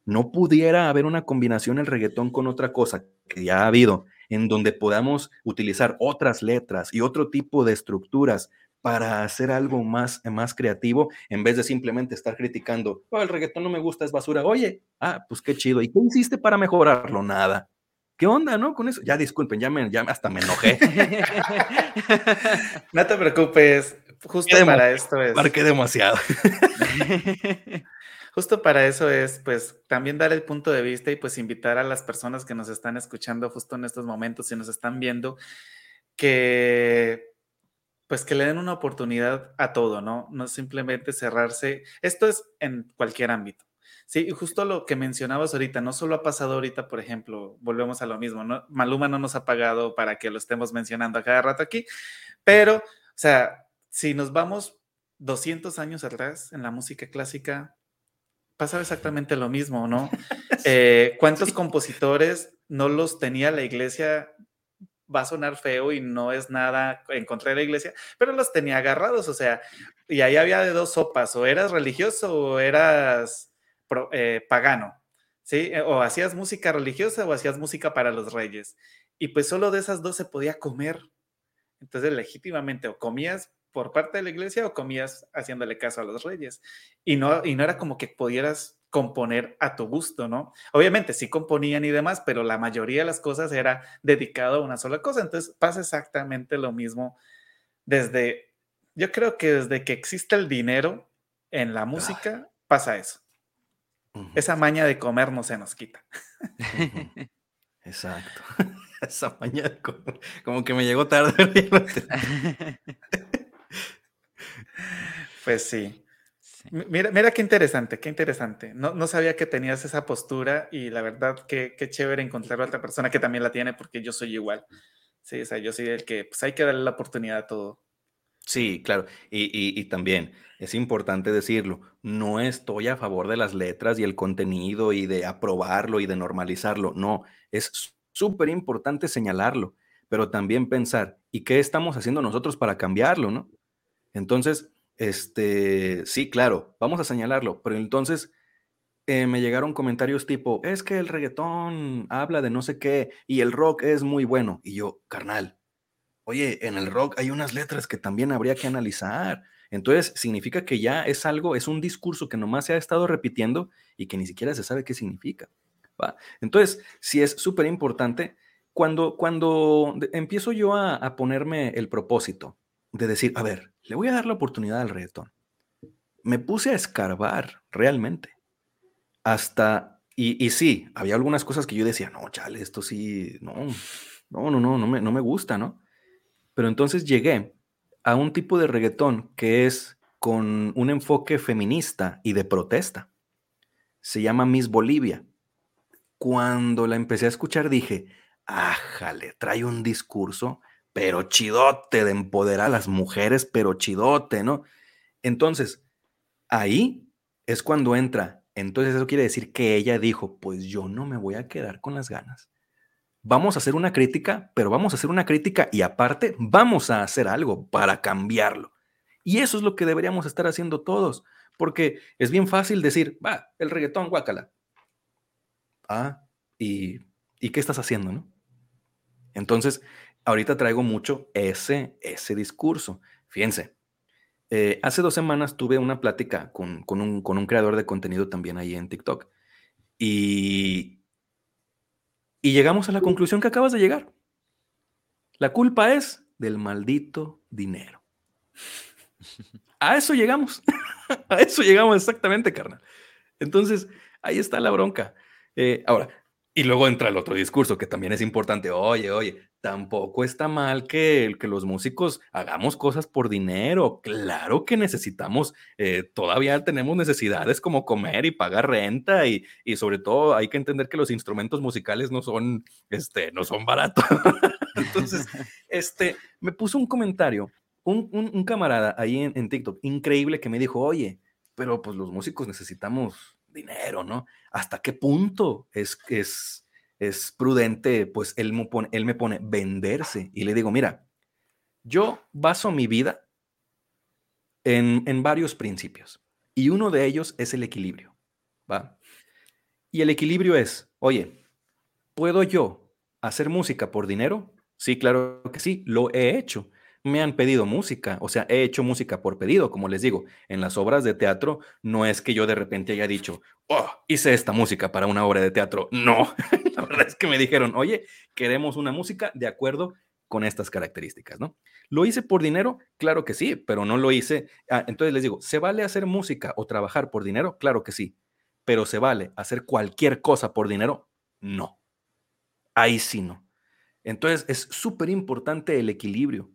no pudiera haber una combinación el reggaetón con otra cosa que ya ha habido, en donde podamos utilizar otras letras y otro tipo de estructuras para hacer algo más, más creativo en vez de simplemente estar criticando, oh, el reggaetón no me gusta, es basura. Oye, ah, pues qué chido. ¿Y qué hiciste para mejorarlo? Nada. ¿Qué onda, no? Con eso. Ya disculpen, ya, me, ya hasta me enojé. [laughs] no te preocupes. Justo para esto es. Marqué demasiado. [laughs] Justo para eso es, pues, también dar el punto de vista y pues invitar a las personas que nos están escuchando justo en estos momentos y nos están viendo que pues que le den una oportunidad a todo, ¿no? No simplemente cerrarse. Esto es en cualquier ámbito. Sí, y justo lo que mencionabas ahorita, no solo ha pasado ahorita, por ejemplo, volvemos a lo mismo, ¿no? Maluma no nos ha pagado para que lo estemos mencionando a cada rato aquí, pero, o sea, si nos vamos 200 años atrás en la música clásica, pasaba exactamente lo mismo, ¿no? [laughs] Eh, ¿Cuántos compositores no los tenía la iglesia va a sonar feo y no es nada en contra de la iglesia, pero los tenía agarrados, o sea, y ahí había de dos sopas, o eras religioso o eras eh, pagano, ¿sí? Eh, o hacías música religiosa o hacías música para los reyes. Y pues solo de esas dos se podía comer. Entonces, legítimamente, o comías por parte de la iglesia o comías haciéndole caso a los reyes. Y no, y no era como que pudieras componer a tu gusto, ¿no? Obviamente sí componían y demás, pero la mayoría de las cosas era dedicado a una sola cosa. Entonces pasa exactamente lo mismo desde, yo creo que desde que existe el dinero en la música, pasa eso. Esa maña de comer no se nos quita. Exacto. [laughs] Esa maña de comer. Como que me llegó tarde. [laughs] [laughs] pues sí. Mira, mira qué interesante, qué interesante. No, no, sabía que tenías esa postura y la verdad que qué chévere encontrar a otra persona que también la tiene porque yo soy igual. Sí, o sea, yo soy el que pues hay que darle la oportunidad a todo. Sí, claro. Y, y, también es importante decirlo, no estoy a favor de las letras y el contenido y de aprobarlo y de normalizarlo. No, es súper importante señalarlo, pero también pensar, ¿y qué estamos haciendo nosotros para cambiarlo? ¿no? Entonces, este, sí, claro, vamos a señalarlo, pero entonces eh, me llegaron comentarios tipo, es que el reggaetón habla de no sé qué y el rock es muy bueno. Y yo, carnal, oye, en el rock hay unas letras que también habría que analizar. Entonces, significa que ya es algo, es un discurso que nomás se ha estado repitiendo y que ni siquiera se sabe qué significa. ¿va? Entonces, sí es súper importante. Cuando, cuando empiezo yo a, a ponerme el propósito de decir, a ver, le voy a dar la oportunidad al reggaetón. Me puse a escarbar realmente. Hasta, y, y, sí, había algunas cosas que yo decía, no, chale, esto sí, no, no, no, no, no me, no me gusta, ¿no? Pero entonces llegué a un tipo de reggaetón que es con un enfoque feminista y de protesta. Se llama Miss Bolivia. Cuando la empecé a escuchar dije, ájale, trae un discurso pero chidote de empoderar a las mujeres, pero chidote, ¿no? Entonces, ahí es cuando entra. Entonces eso quiere decir que ella dijo, pues yo no me voy a quedar con las ganas. Vamos a hacer una crítica, pero vamos a hacer una crítica y aparte vamos a hacer algo para cambiarlo. Y eso es lo que deberíamos estar haciendo todos, porque es bien fácil decir, va, el reggaetón, guácala. Ah, ¿y, ¿y qué estás haciendo, no? Entonces, ahorita traigo mucho ese, ese discurso. Fíjense, eh, hace dos semanas tuve una plática con, un, con, un, creador de contenido también ahí en TikTok y, y llegamos a la conclusión que acabas de llegar. La culpa es del maldito dinero. A eso llegamos. [laughs] a eso llegamos exactamente, carnal. Entonces, ahí está la bronca. Eh, ahora, y luego entra el otro discurso que también es importante. Oye, oye, tampoco está mal que, que los músicos hagamos cosas por dinero. Claro que necesitamos, eh, todavía tenemos necesidades como comer y pagar renta y, y, sobre todo hay que entender que los instrumentos musicales no son, este, no son baratos. [laughs] Entonces, [laughs] este, me puso un comentario, un, un, camarada ahí en, en TikTok, increíble, que me dijo, oye, pero pues los músicos necesitamos dinero, ¿no? ¿Hasta qué punto es, es, es prudente, pues él me, pone, venderse y le digo, mira, yo baso mi vida en, en varios principios y uno de ellos es el equilibrio, ¿va? Y el equilibrio es, oye, ¿puedo yo hacer música por dinero? Sí, claro que sí, lo he hecho. Me han pedido música, o sea, he hecho música por pedido, como les digo. En las obras de teatro no es que yo de repente haya dicho, oh, hice esta música para una obra de teatro. No, [laughs] la verdad es que me dijeron, oye, queremos una música de acuerdo con estas características, ¿no? ¿Lo hice por dinero? Claro que sí, pero no lo hice. Ah, entonces les digo, ¿se vale hacer música o trabajar por dinero? Claro que sí, pero ¿se vale hacer cualquier cosa por dinero? No. Ahí sí no. Entonces es súper importante el equilibrio.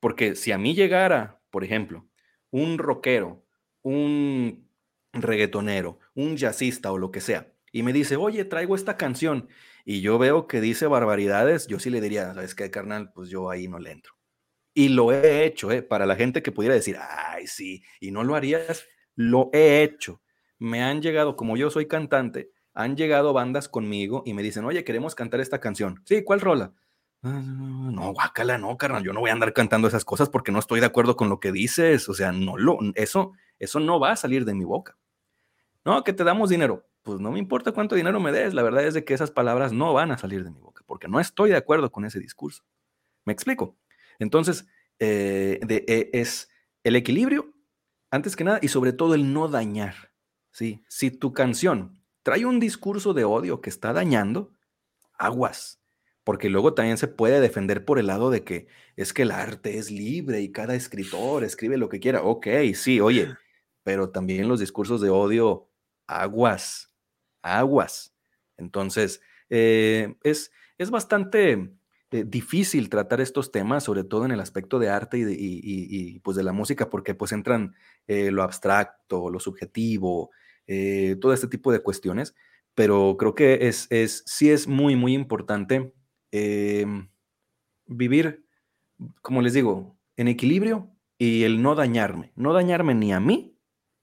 Porque si a mí llegara, por ejemplo, un rockero, un reggaetonero, un jazzista o lo que sea, y me dice, oye, traigo esta canción, y yo veo que dice barbaridades, yo sí le diría, ¿sabes qué, carnal? Pues yo ahí no le entro. Y lo he hecho, ¿eh? Para la gente que pudiera decir, ay, sí, y no lo harías, lo he hecho. Me han llegado, como yo soy cantante, han llegado bandas conmigo y me dicen, oye, queremos cantar esta canción. Sí, ¿cuál rola? No, guácala, no, carnal, yo no voy a andar cantando esas cosas porque no estoy de acuerdo con lo que dices. O sea, no lo, eso, eso no va a salir de mi boca. No, que te damos dinero pues no me importa cuánto dinero me des, la verdad es de que esas palabras no van a salir de mi boca, porque no estoy de acuerdo con ese discurso. ¿Me explico? Entonces, eh, eh, es el equilibrio, antes que nada, y sobre todo el no dañar. ¿sí? Si tu canción trae un discurso de odio que está dañando, aguas, porque luego también se puede defender por el lado de que es que el arte es libre y cada escritor escribe lo que quiera. Ok, sí, oye, [laughs] pero también los discursos de odio, aguas, aguas. Entonces, eh, es, es bastante eh, difícil tratar estos temas, sobre todo en el aspecto de arte y, pues de la música, porque pues entran eh, lo abstracto, lo subjetivo, todo este tipo de cuestiones, pero creo que es, es sí es muy, muy importante em, vivir, como les digo, en equilibrio y el no dañarme, no dañarme ni a mí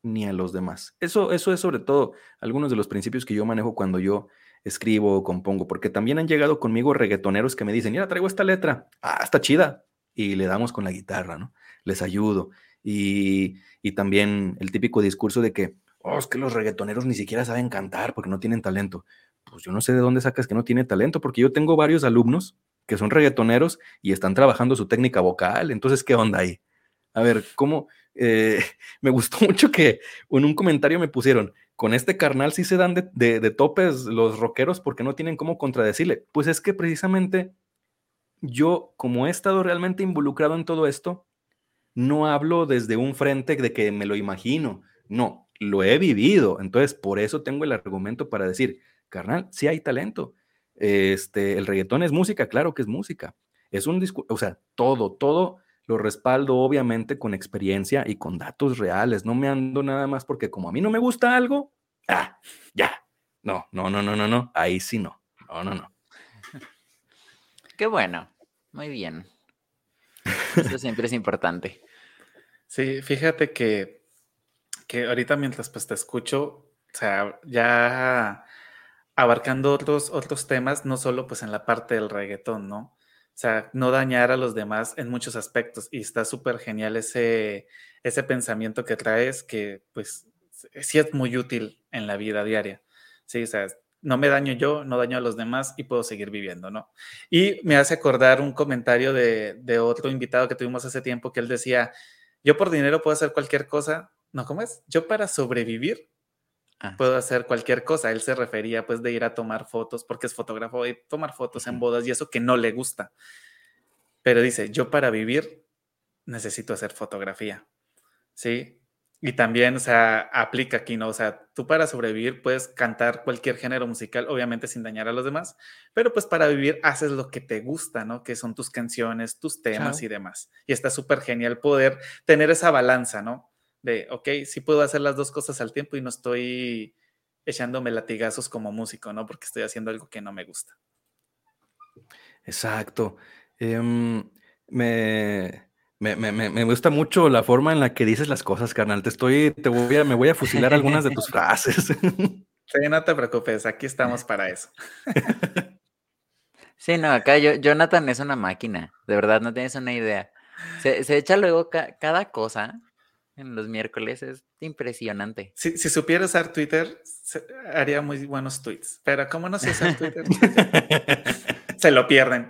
ni a los demás. Eso, eso es sobre todo algunos de los principios que yo manejo cuando yo escribo o compongo, porque también han llegado conmigo reggaetoneros que me dicen, mira, traigo esta letra, ah, está chida, y le damos con la guitarra, ¿no? Les ayudo. Y, y también el típico discurso de que, oh, es que los reggaetoneros ni siquiera saben cantar porque no tienen talento. Pues yo no sé de dónde sacas que no tiene talento, porque yo tengo varios alumnos que son reggaetoneros y están trabajando su técnica vocal, entonces, ¿qué onda ahí? A ver, ¿cómo, eh, [laughs] me gustó mucho que en un comentario me pusieron, con este carnal sí se dan de, topes los rockeros porque no tienen cómo contradecirle. Pues es que precisamente yo, como he estado realmente involucrado en todo esto, no hablo desde un frente de que me lo imagino, no, lo he vivido. Entonces, por eso tengo el argumento para decir, carnal, sí hay talento. Este, el reggaetón es música, claro que es música. Es un discurso, o sea, todo, todo lo respaldo obviamente con experiencia y con datos reales. No me ando nada más porque como a mí no me gusta algo, ah, ya. No, no, no, no, no, no. Ahí sí no. No, no, no. Qué bueno. Muy bien. Eso [laughs] siempre es importante. Sí, fíjate que, que ahorita mientras pues te escucho, o sea, ya abarcando otros, otros temas, no solo pues en la parte del reggaetón, ¿no? O sea, no dañar a los demás en muchos aspectos. Y está súper genial ese, ese pensamiento que traes, que pues sí es muy útil en la vida diaria. Sí, o sea, no me daño yo, no daño a los demás y puedo seguir viviendo, ¿no? Y me hace acordar un comentario de, de otro invitado que tuvimos hace tiempo que él decía, yo por dinero puedo hacer cualquier cosa. No, ¿cómo es? Yo para sobrevivir Ah. puedo hacer cualquier cosa. Él se refería pues de ir a tomar fotos, porque es fotógrafo, y tomar fotos en bodas y eso que no le gusta. Pero dice, yo para vivir necesito hacer fotografía. ¿Sí? Y también, o sea, aplica aquí, ¿no? O sea, tú para sobrevivir puedes cantar cualquier género musical, obviamente sin dañar a los demás, pero pues para vivir haces lo que te gusta, ¿no? Que son tus canciones, tus temas y demás. Y está súper genial poder tener esa balanza, ¿no? De, ok, sí puedo hacer las dos cosas al tiempo y no estoy echándome latigazos como músico, ¿no? Porque estoy haciendo algo que no me gusta. Exacto. Em, me, me, gusta mucho la forma en la que dices las cosas, carnal. Te estoy, te voy a, me voy a fusilar algunas de tus frases. [laughs] Sí, no te preocupes, aquí estamos para eso. [laughs] Sí, no, acá yo, Jonathan es una máquina, de verdad, no tienes una idea. Se, echa luego cada cosa en los miércoles. Es impresionante. Si, si supiera usar Twitter, haría muy buenos tweets. Pero como no sé usar Twitter, [laughs] se lo pierden.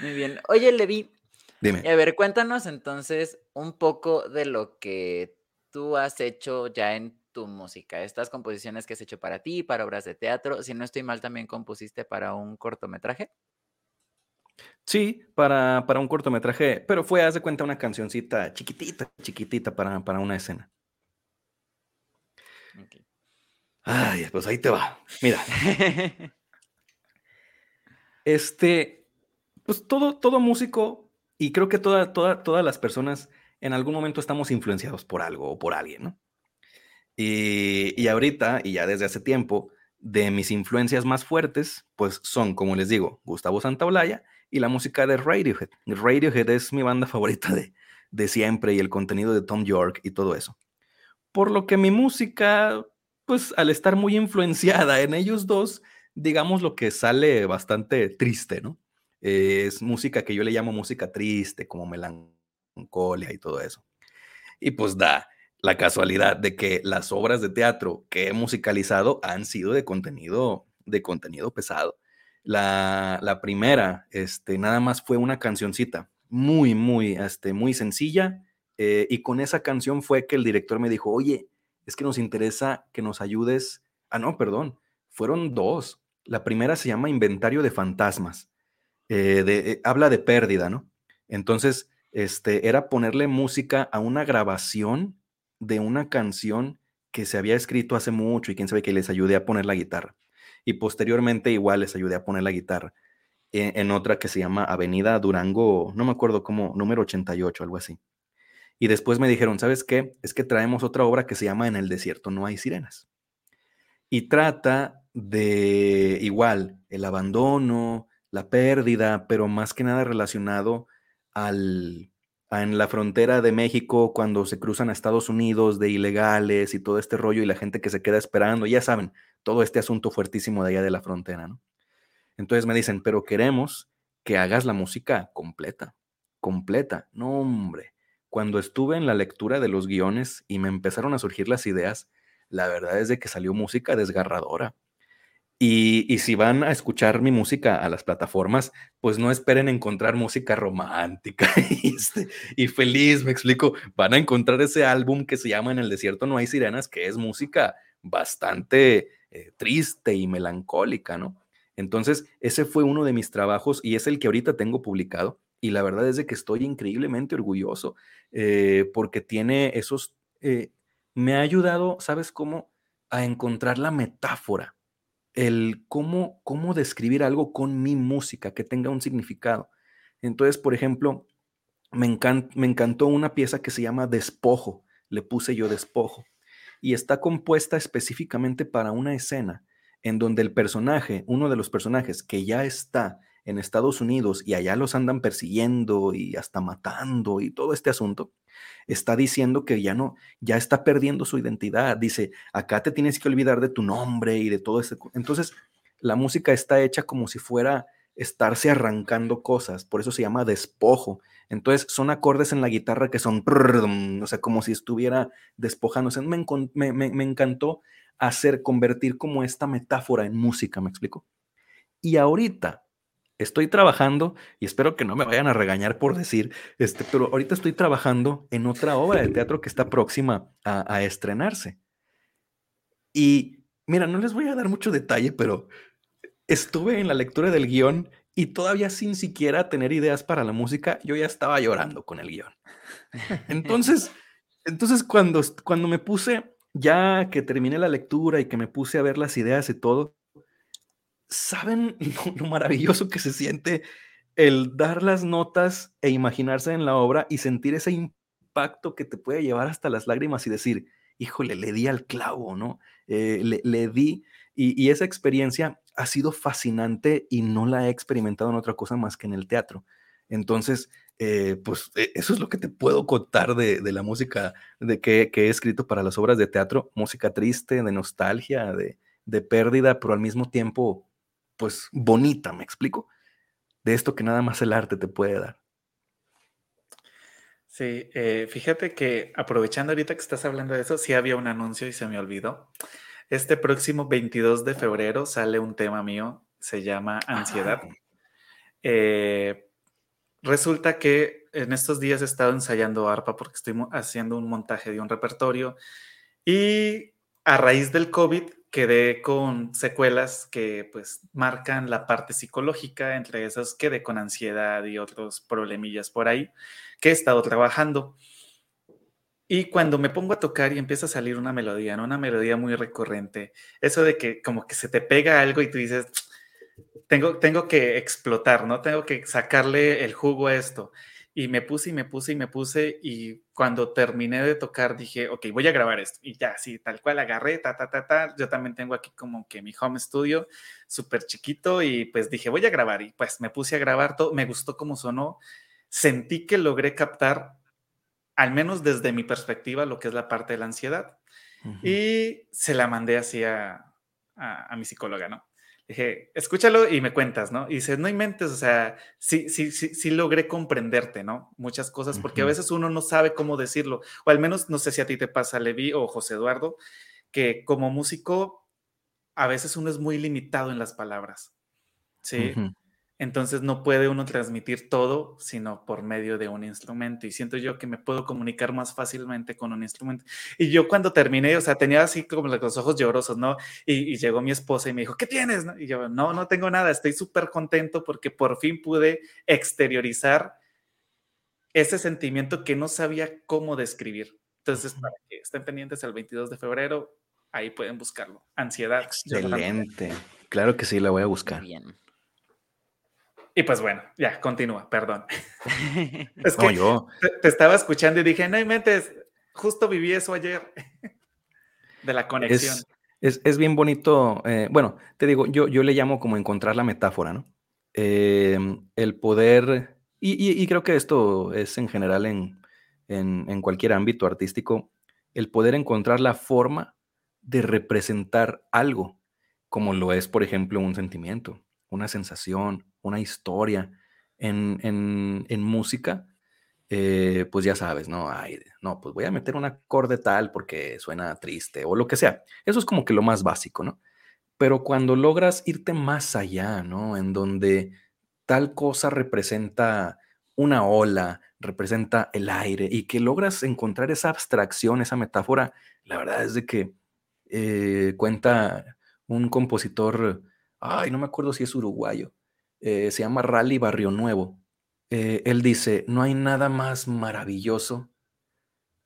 Muy bien. Oye, Levi. Dime. A ver, cuéntanos entonces un poco de lo que tú has hecho ya en tu música, estas composiciones que has hecho para ti, para obras de teatro. Si no estoy mal, también compusiste para un cortometraje. Sí, para, para un cortometraje, pero fue, haz de cuenta, una cancioncita chiquitita, chiquitita para, para una escena. Ay, pues ahí te va. Mira. [laughs] este, pues todo, todo músico, y creo que toda, toda, todas las personas en algún momento estamos influenciados por algo o por alguien, ¿no? Y, y ahorita, y ya desde hace tiempo, de mis influencias más fuertes, pues son, como les digo, Gustavo Santaolalla y la música de Radiohead. Radiohead es mi banda favorita de, de siempre y el contenido de Tom York y todo eso. Por lo que mi música, pues al estar muy influenciada en ellos dos, digamos lo que sale bastante triste, ¿no? es música que yo le llamo música triste, como melancolía y todo eso. Y pues da, la casualidad de que las obras de teatro que he musicalizado han sido de contenido, de contenido pesado. La, la primera, este, nada más fue una cancioncita, muy, muy, este, muy sencilla. Eh, y con esa canción fue que el director me dijo, oye, es que nos interesa que nos ayudes. Ah, no, perdón, fueron dos. La primera se llama Inventario de Fantasmas. Eh, de, eh, habla de pérdida, ¿no? Entonces, este, era ponerle música a una grabación de una canción que se había escrito hace mucho y quién sabe que les ayudé a poner la guitarra. Y posteriormente igual les ayudé a poner la guitarra en, en otra que se llama Avenida Durango, no me acuerdo cómo, número 88, algo así. Y después me dijeron, ¿sabes qué? Es que traemos otra obra que se llama En el desierto no hay sirenas. Y trata de igual el abandono, la pérdida, pero más que nada relacionado al, en la frontera de México cuando se cruzan a Estados Unidos de ilegales y todo este rollo y la gente que se queda esperando, ya saben, todo este asunto fuertísimo de allá de la frontera, ¿no? Entonces me dicen, pero queremos que hagas la música completa, completa. No, hombre, cuando estuve en la lectura de los guiones y me empezaron a surgir las ideas, la verdad es de que salió música desgarradora. Y, si van a escuchar mi música a las plataformas, pues no esperen encontrar música romántica [laughs] y, este, y, feliz, me explico. Van a encontrar ese álbum que se llama En el desierto no hay sirenas, que es música bastante eh, triste y melancólica, ¿no? Entonces, ese fue uno de mis trabajos y es el que ahorita tengo publicado. Y la verdad es de que estoy increíblemente orgulloso eh, porque tiene esos, eh, me ha ayudado, ¿sabes cómo? A encontrar la metáfora el cómo, cómo describir algo con mi música, que tenga un significado. Entonces, por ejemplo, me, me encantó una pieza que se llama Despojo, le puse yo Despojo, y está compuesta específicamente para una escena en donde el personaje, uno de los personajes que ya está en Estados Unidos y allá los andan persiguiendo y hasta matando y todo este asunto, está diciendo que ya no, ya está perdiendo su identidad. Dice, acá te tienes que olvidar de tu nombre y de todo ese. Entonces, la música está hecha como si fuera estarse arrancando cosas, por eso se llama despojo. Entonces, son acordes en la guitarra que son, o sea, como si estuviera despojándose. Me, encantó hacer, convertir como esta metáfora en música, ¿me explico? Y ahorita, estoy trabajando, y espero que no me vayan a regañar por decir, este, pero ahorita estoy trabajando en otra obra de teatro que está próxima a, estrenarse. Y mira, no les voy a dar mucho detalle, pero estuve en la lectura del guion y todavía sin siquiera tener ideas para la música, yo ya estaba llorando con el guion. Entonces, [laughs] entonces cuando, cuando me puse, ya que terminé la lectura y que me puse a ver las ideas y todo, ¿saben [laughs] lo, maravilloso que se siente el dar las notas e imaginarse en la obra y sentir ese impacto que te puede llevar hasta las lágrimas y decir, híjole, le di al clavo, ¿no? Eh, le, di, y, esa experiencia ha sido fascinante y no la he experimentado en otra cosa más que en el teatro. Entonces, eh, pues e, eso es lo que te puedo contar de, la música de que, he escrito para las obras de teatro, música triste, de nostalgia, de, de pérdida, pero al mismo tiempo pues bonita, ¿me explico? De esto que nada más el arte te puede dar. Sí, eh, fíjate que aprovechando ahorita que estás hablando de eso, sí había un anuncio y se me olvidó. Este próximo 22 de febrero sale un tema mío, se llama Ansiedad. Eh, resulta que en estos días he estado ensayando arpa porque estoy haciendo un montaje de un repertorio y a raíz del COVID quedé con secuelas que pues marcan la parte psicológica, entre esas quedé con ansiedad y otros problemillas por ahí que he estado trabajando. Y cuando me pongo a tocar y empieza a salir una melodía, ¿no? Una melodía muy recurrente, eso de que como que se te pega algo y tú dices, tengo, tengo que explotar, ¿no? Tengo que sacarle el jugo a esto. Y me puse y me puse y me puse y cuando terminé de tocar dije, ok, voy a grabar esto. Y ya, sí, tal cual agarré, ta, ta, ta, ta. Yo también tengo aquí como que mi home studio súper chiquito y pues dije, voy a grabar. Y pues me puse a grabar todo, me gustó cómo sonó sentí que logré captar, al menos desde mi perspectiva, lo que es la parte de la ansiedad. Y se la mandé así a, mi psicóloga, ¿no? Dije, escúchalo y me cuentas, ¿no? Y dice, no inventes, o sea, sí, sí, sí, sí logré comprenderte, ¿no? Muchas cosas, porque a veces uno no sabe cómo decirlo, o al menos no sé si a ti te pasa, Levi o José Eduardo, que como músico, a veces uno es muy limitado en las palabras, ¿sí? Entonces no puede uno transmitir todo, sino por medio de un instrumento. Y siento yo que me puedo comunicar más fácilmente con un instrumento. Y yo cuando terminé, o sea, tenía así como los ojos llorosos, ¿no? Y, llegó mi esposa y me dijo, ¿qué tienes? Y yo, no, no tengo nada, estoy súper contento porque por fin pude exteriorizar ese sentimiento que no sabía cómo describir. Entonces, para que estén pendientes el 22 de febrero, ahí pueden buscarlo. Ansiedad. Excelente. Claro que sí, la voy a buscar. Bien. Y pues bueno, ya, continúa, perdón. [laughs] es que yo. Te, estaba escuchando y dije, no hay mentes, justo viví eso ayer, [laughs] de la conexión. Es, bien bonito, eh, bueno, te digo, yo, yo le llamo como encontrar la metáfora, ¿no? Em, el poder, y, creo que esto es en general en, en cualquier ámbito artístico, el poder encontrar la forma de representar algo, como lo es, por ejemplo, un sentimiento, una sensación, una historia en, música, eh, pues ya sabes, ¿no? Ay, no, pues voy a meter un acorde tal porque suena triste o lo que sea. Eso es como que lo más básico, ¿no? Pero cuando logras irte más allá, ¿no? En donde tal cosa representa una ola, representa el aire y que logras encontrar esa abstracción, esa metáfora, la verdad es de que eh, cuenta un compositor, ay, no me acuerdo si es uruguayo, eh, se llama Rally Barrio Nuevo. Eh, él dice, no hay nada más maravilloso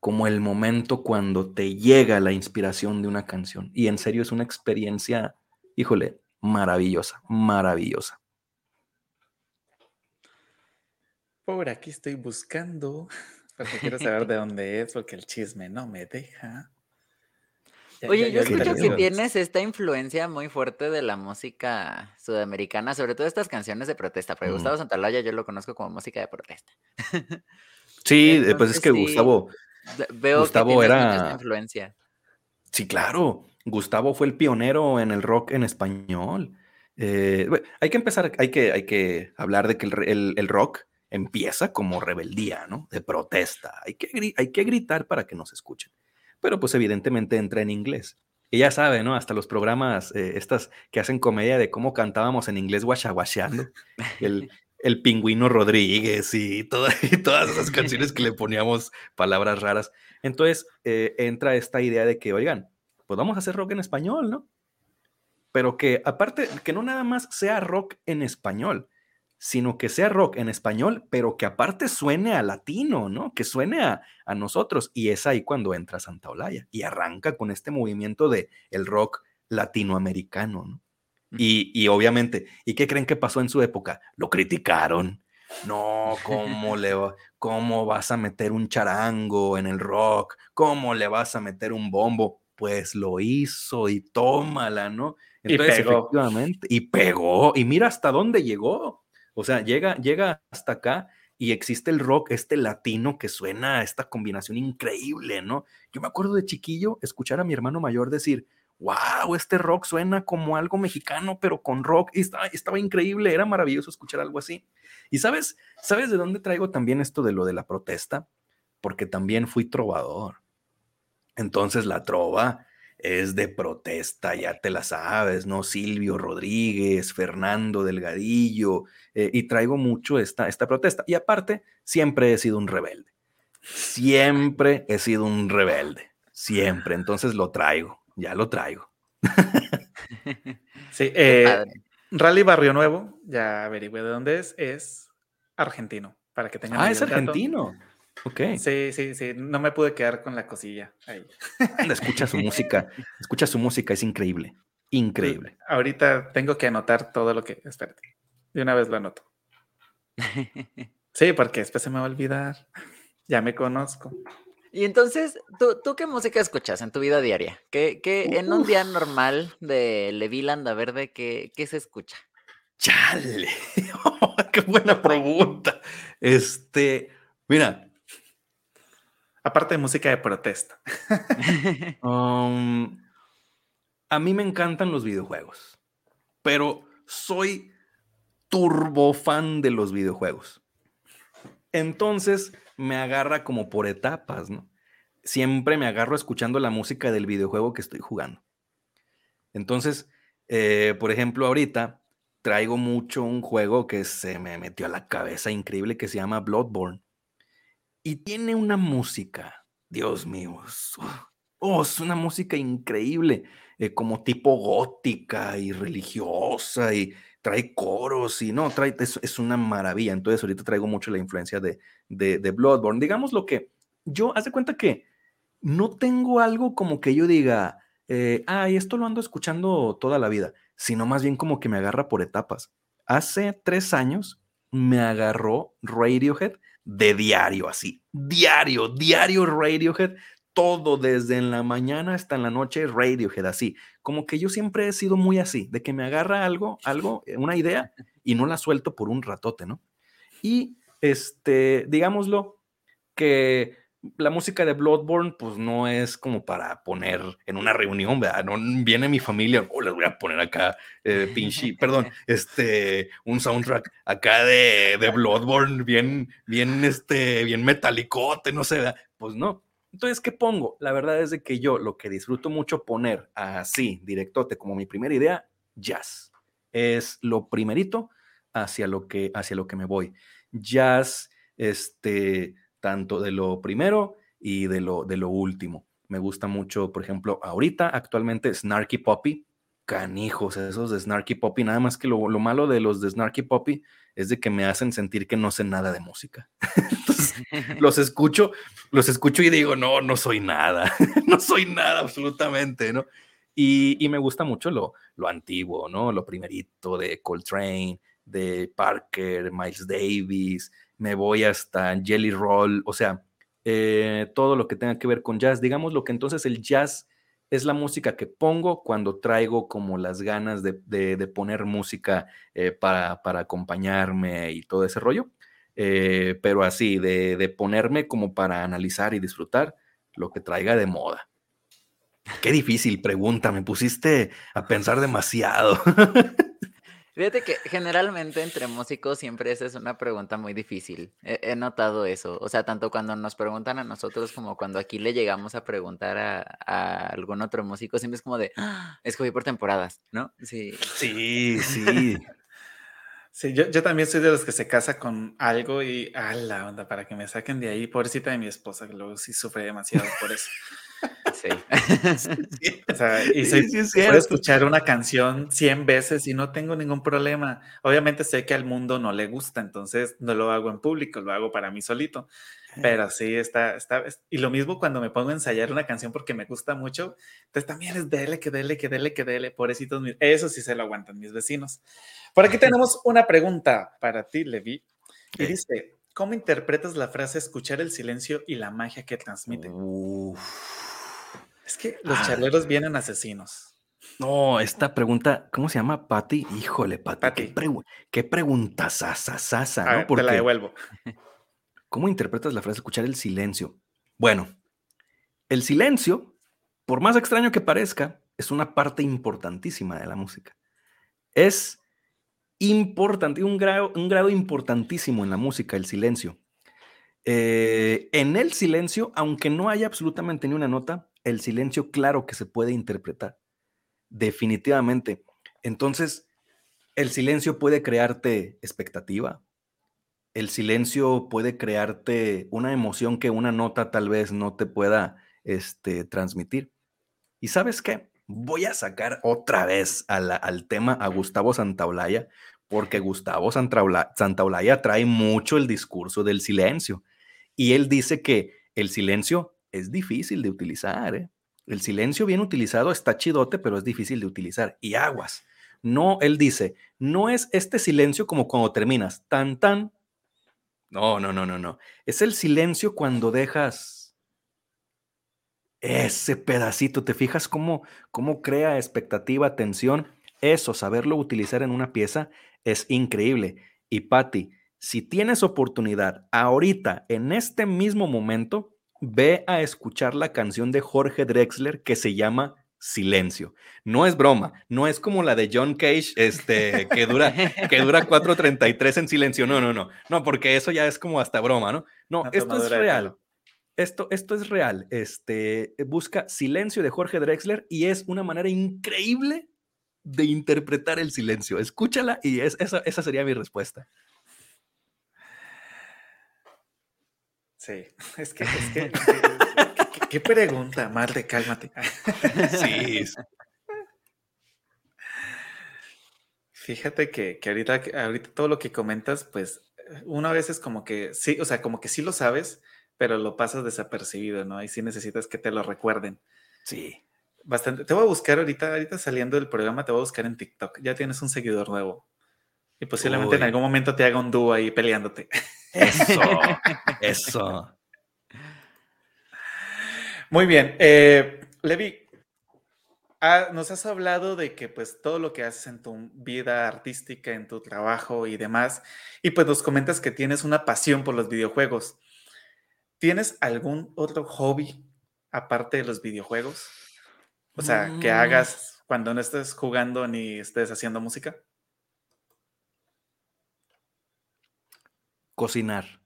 como el momento cuando te llega la inspiración de una canción. Y en serio es una experiencia, híjole, maravillosa, maravillosa. Por aquí estoy buscando, [laughs] porque quiero saber [laughs] de dónde es, porque el chisme no me deja. Oye, yo escucho que tienes esta influencia muy fuerte de la música sudamericana, sobre todo estas canciones de protesta, pero Gustavo Santalaya yo lo conozco como música de protesta. [laughs] Sí, pues es que Gustavo, veo Gustavo que era influencia. Sí, claro. Gustavo fue el pionero en el rock en español. Eh, hay que empezar, hay que, hay que hablar de que el, rock empieza como rebeldía, ¿no? De protesta. Hay que, hay que gritar para que nos escuchen pero pues evidentemente entra en inglés. Y ya sabe, ¿no? Hasta los programas, eh, estas que hacen comedia de cómo cantábamos en inglés guachaguacheando, el, el pingüino Rodríguez y, [laughs] todas esas canciones que le [laughs] poníamos palabras raras. Entonces eh, entra esta idea de que, oigan, pues vamos a hacer rock en español, ¿no? Pero que aparte, que no nada más sea rock en español, sino que sea rock en español, pero que aparte suene a latino, ¿no? Que suene a, nosotros. Y es ahí cuando entra Santa Olaya y arranca con este movimiento de el rock latinoamericano, ¿no? Y, y, obviamente, ¿y qué creen que pasó en su época? Lo criticaron. No, ¿cómo, le, ¿cómo vas a meter un charango en el rock? ¿Cómo le vas a meter un bombo? Pues lo hizo y tómala, ¿no? Entonces, y pegó. efectivamente, y pegó, y mira hasta dónde llegó. O sea, llega, llega hasta acá y existe el rock, este latino que suena a esta combinación increíble, ¿no? Yo me acuerdo de chiquillo escuchar a mi hermano mayor decir, wow, este rock suena como algo mexicano, pero con rock, estaba, estaba increíble, era maravilloso escuchar algo así. Y sabes, ¿sabes de dónde traigo también esto de lo de la protesta? porque también fui trovador. Entonces la trova es de protesta, ya te la sabes, ¿no? Silvio Rodríguez, Fernando Delgadillo, eh, y traigo mucho esta, esta protesta. Y aparte, siempre he sido un rebelde. Siempre he sido un rebelde. Siempre. Entonces lo traigo, ya lo traigo. sí, eh, Rally Barrio Nuevo, ya averigüé de dónde es, es argentino, para que tengan Ah, es argentino. Ok. Sí, sí, sí, no me pude quedar con la cosilla ahí. escucha su música, [laughs] escucha su música, es increíble, increíble. Ahorita tengo que anotar todo lo que, espérate, de una vez lo anoto. [laughs] Sí, porque después se me va a olvidar, [laughs] ya me conozco. Y entonces, ¿tú, ¿tú qué música escuchas en tu vida diaria? ¿Qué, qué en un día normal de Leviland a Verde, qué, qué se escucha? Chale, qué buena pregunta. Este, mira. Aparte de música de protesta. [laughs] Um, a mí me encantan los videojuegos, pero soy turbo fan de los videojuegos. Entonces, me agarra como por etapas, ¿no? Siempre me agarro escuchando la música del videojuego que estoy jugando. Entonces, eh, por ejemplo, ahorita traigo mucho un juego que se me metió a la cabeza increíble que se llama Bloodborne. Y tiene una música, Dios mío, oh, es una música increíble, eh, como tipo gótica y religiosa y trae coros y no, trae, es, una maravilla. Entonces ahorita traigo mucho la influencia de, de, de Bloodborne. Digamos lo que yo, haz de cuenta que no tengo algo como que yo diga, eh, ay, esto lo ando escuchando toda la vida, sino más bien como que me agarra por etapas. Hace tres años me agarró Radiohead de diario, así, diario, diario Radiohead, todo desde en la mañana hasta en la noche Radiohead, así. Como que yo siempre he sido muy así, de que me agarra algo, algo, eh, una idea y no la suelto por un ratote, ¿no? Y este, digámoslo, que la música de Bloodborne, pues no es como para poner en una reunión, ¿verdad? No viene mi familia, oh, les voy a poner acá, eh, pinche, [laughs] perdón, este, un soundtrack acá de, de Bloodborne, bien, bien, este, bien metalicote, no sé, pues no, entonces, ¿qué pongo? La verdad es de que yo lo que disfruto mucho poner así, directote, como mi primera idea, jazz. Es lo primerito hacia lo que, hacia lo que me voy. Jazz, este, tanto de lo primero y de lo, de lo último. Me gusta mucho, por ejemplo, ahorita, actualmente, Snarky Poppy. Canijos, esos de Snarky Poppy. Nada más que lo, lo malo de los de Snarky Poppy es de que me hacen sentir que no sé nada de música. [laughs] Entonces, [laughs] los escucho, los escucho y digo, no, no soy nada, [laughs] no soy nada absolutamente, ¿no? Y, y, me gusta mucho lo, lo antiguo, ¿no? Lo primerito de Coltrane, de Parker, Miles Davis, me voy hasta Jelly Roll, o sea, eh, todo lo que tenga que ver con jazz. Digamos lo que entonces el jazz es la música que pongo cuando traigo como las ganas de, poner música eh, para, acompañarme y todo ese rollo. Eh, pero así, de, ponerme como para analizar y disfrutar lo que traiga de moda. Qué difícil pregunta, me pusiste a pensar demasiado. [laughs] Fíjate que generalmente entre músicos siempre esa es una pregunta muy difícil. He, notado eso. O sea, tanto cuando nos preguntan a nosotros como cuando aquí le llegamos a preguntar a, algún otro músico, siempre es como de, ¡Ah! escogí por temporadas, ¿no? Sí. Sí, sí. sí, yo, yo, también soy de los que se casa con algo y, a la onda, para que me saquen de ahí. Pobrecita de mi esposa, que luego sí sufre demasiado por eso. Sí. O sea, y soy, puedo escuchar una canción 100 veces y no tengo ningún problema. Obviamente sé que al mundo no le gusta, entonces no lo hago en público, lo hago para mí solito. Pero sí, está, está. Y lo mismo cuando me pongo a ensayar una canción porque me gusta mucho, entonces también es dele, que dele, que dele, que dele, pobrecitos. Eso sí se lo aguantan mis vecinos. Por aquí tenemos una pregunta para ti, Levi. Y dice: ¿Cómo interpretas la frase escuchar el silencio y la magia que transmite? Es que los charleros vienen asesinos. No, esta pregunta, ¿cómo se llama? Patty. Híjole, Patty. ¿Qué, pregunta sasa, ¿no? Te la devuelvo. [laughs] ¿Cómo interpretas la frase escuchar el silencio? Bueno, el silencio, por más extraño que parezca, es una parte importantísima de la música. Es importante, un grado, un grado importantísimo en la música, el silencio. eh, en el silencio, aunque no haya absolutamente ni una nota, el silencio claro que se puede interpretar. Definitivamente. Entonces, el silencio puede crearte expectativa. El silencio puede crearte una emoción que una nota tal vez no te pueda este, transmitir. ¿Y sabes qué? Voy a sacar otra vez al tema a Gustavo Santaolalla, porque Gustavo Santaolalla trae mucho el discurso del silencio. Y él dice que el silencio es difícil de utilizar. ¿eh? El silencio bien utilizado está chidote, pero es difícil de utilizar. Y aguas. No, él dice, no es este silencio como cuando terminas, tan, tan. No, no, no, no, no. Es el silencio cuando dejas ese pedacito. ¿Te fijas cómo, cómo crea expectativa, tensión? Eso, saberlo utilizar en una pieza es increíble. Y Patti, si tienes oportunidad ahorita, en este mismo momento, ve a escuchar la canción de Jorge Drexler que se llama Silencio. No es broma, no es como la de John Cage, este, que dura, que dura [laughs] 4.33 en silencio. No, no, no, no, porque eso ya es como hasta broma, ¿no? No, esto es real. Esto, esto es real. Este, busca Silencio de Jorge Drexler y es una manera increíble de interpretar el silencio. Escúchala y es, esa, esa sería mi respuesta. Sí, [laughs] es que, es que, [laughs] ¿qué, pregunta, Marte, cálmate. Sí. Fíjate que, que, ahorita, ahorita todo lo que comentas, pues una vez es como que sí, o sea, como que sí lo sabes, pero lo pasas desapercibido, ¿no? Y sí necesitas que te lo recuerden. Sí. Bastante. Te voy a buscar ahorita, ahorita saliendo del programa, te voy a buscar en TikTok. Ya tienes un seguidor nuevo. Y posiblemente en algún momento te haga un dúo ahí peleándote. Eso, [laughs] eso. Muy bien. Eh, Levi, ah, nos has hablado de que pues todo lo que haces en tu vida artística, en tu trabajo y demás, y pues nos comentas que tienes una pasión por los videojuegos. ¿Tienes algún otro hobby aparte de los videojuegos? O sea, que mm. hagas cuando no estés jugando ni estés haciendo música. Cocinar.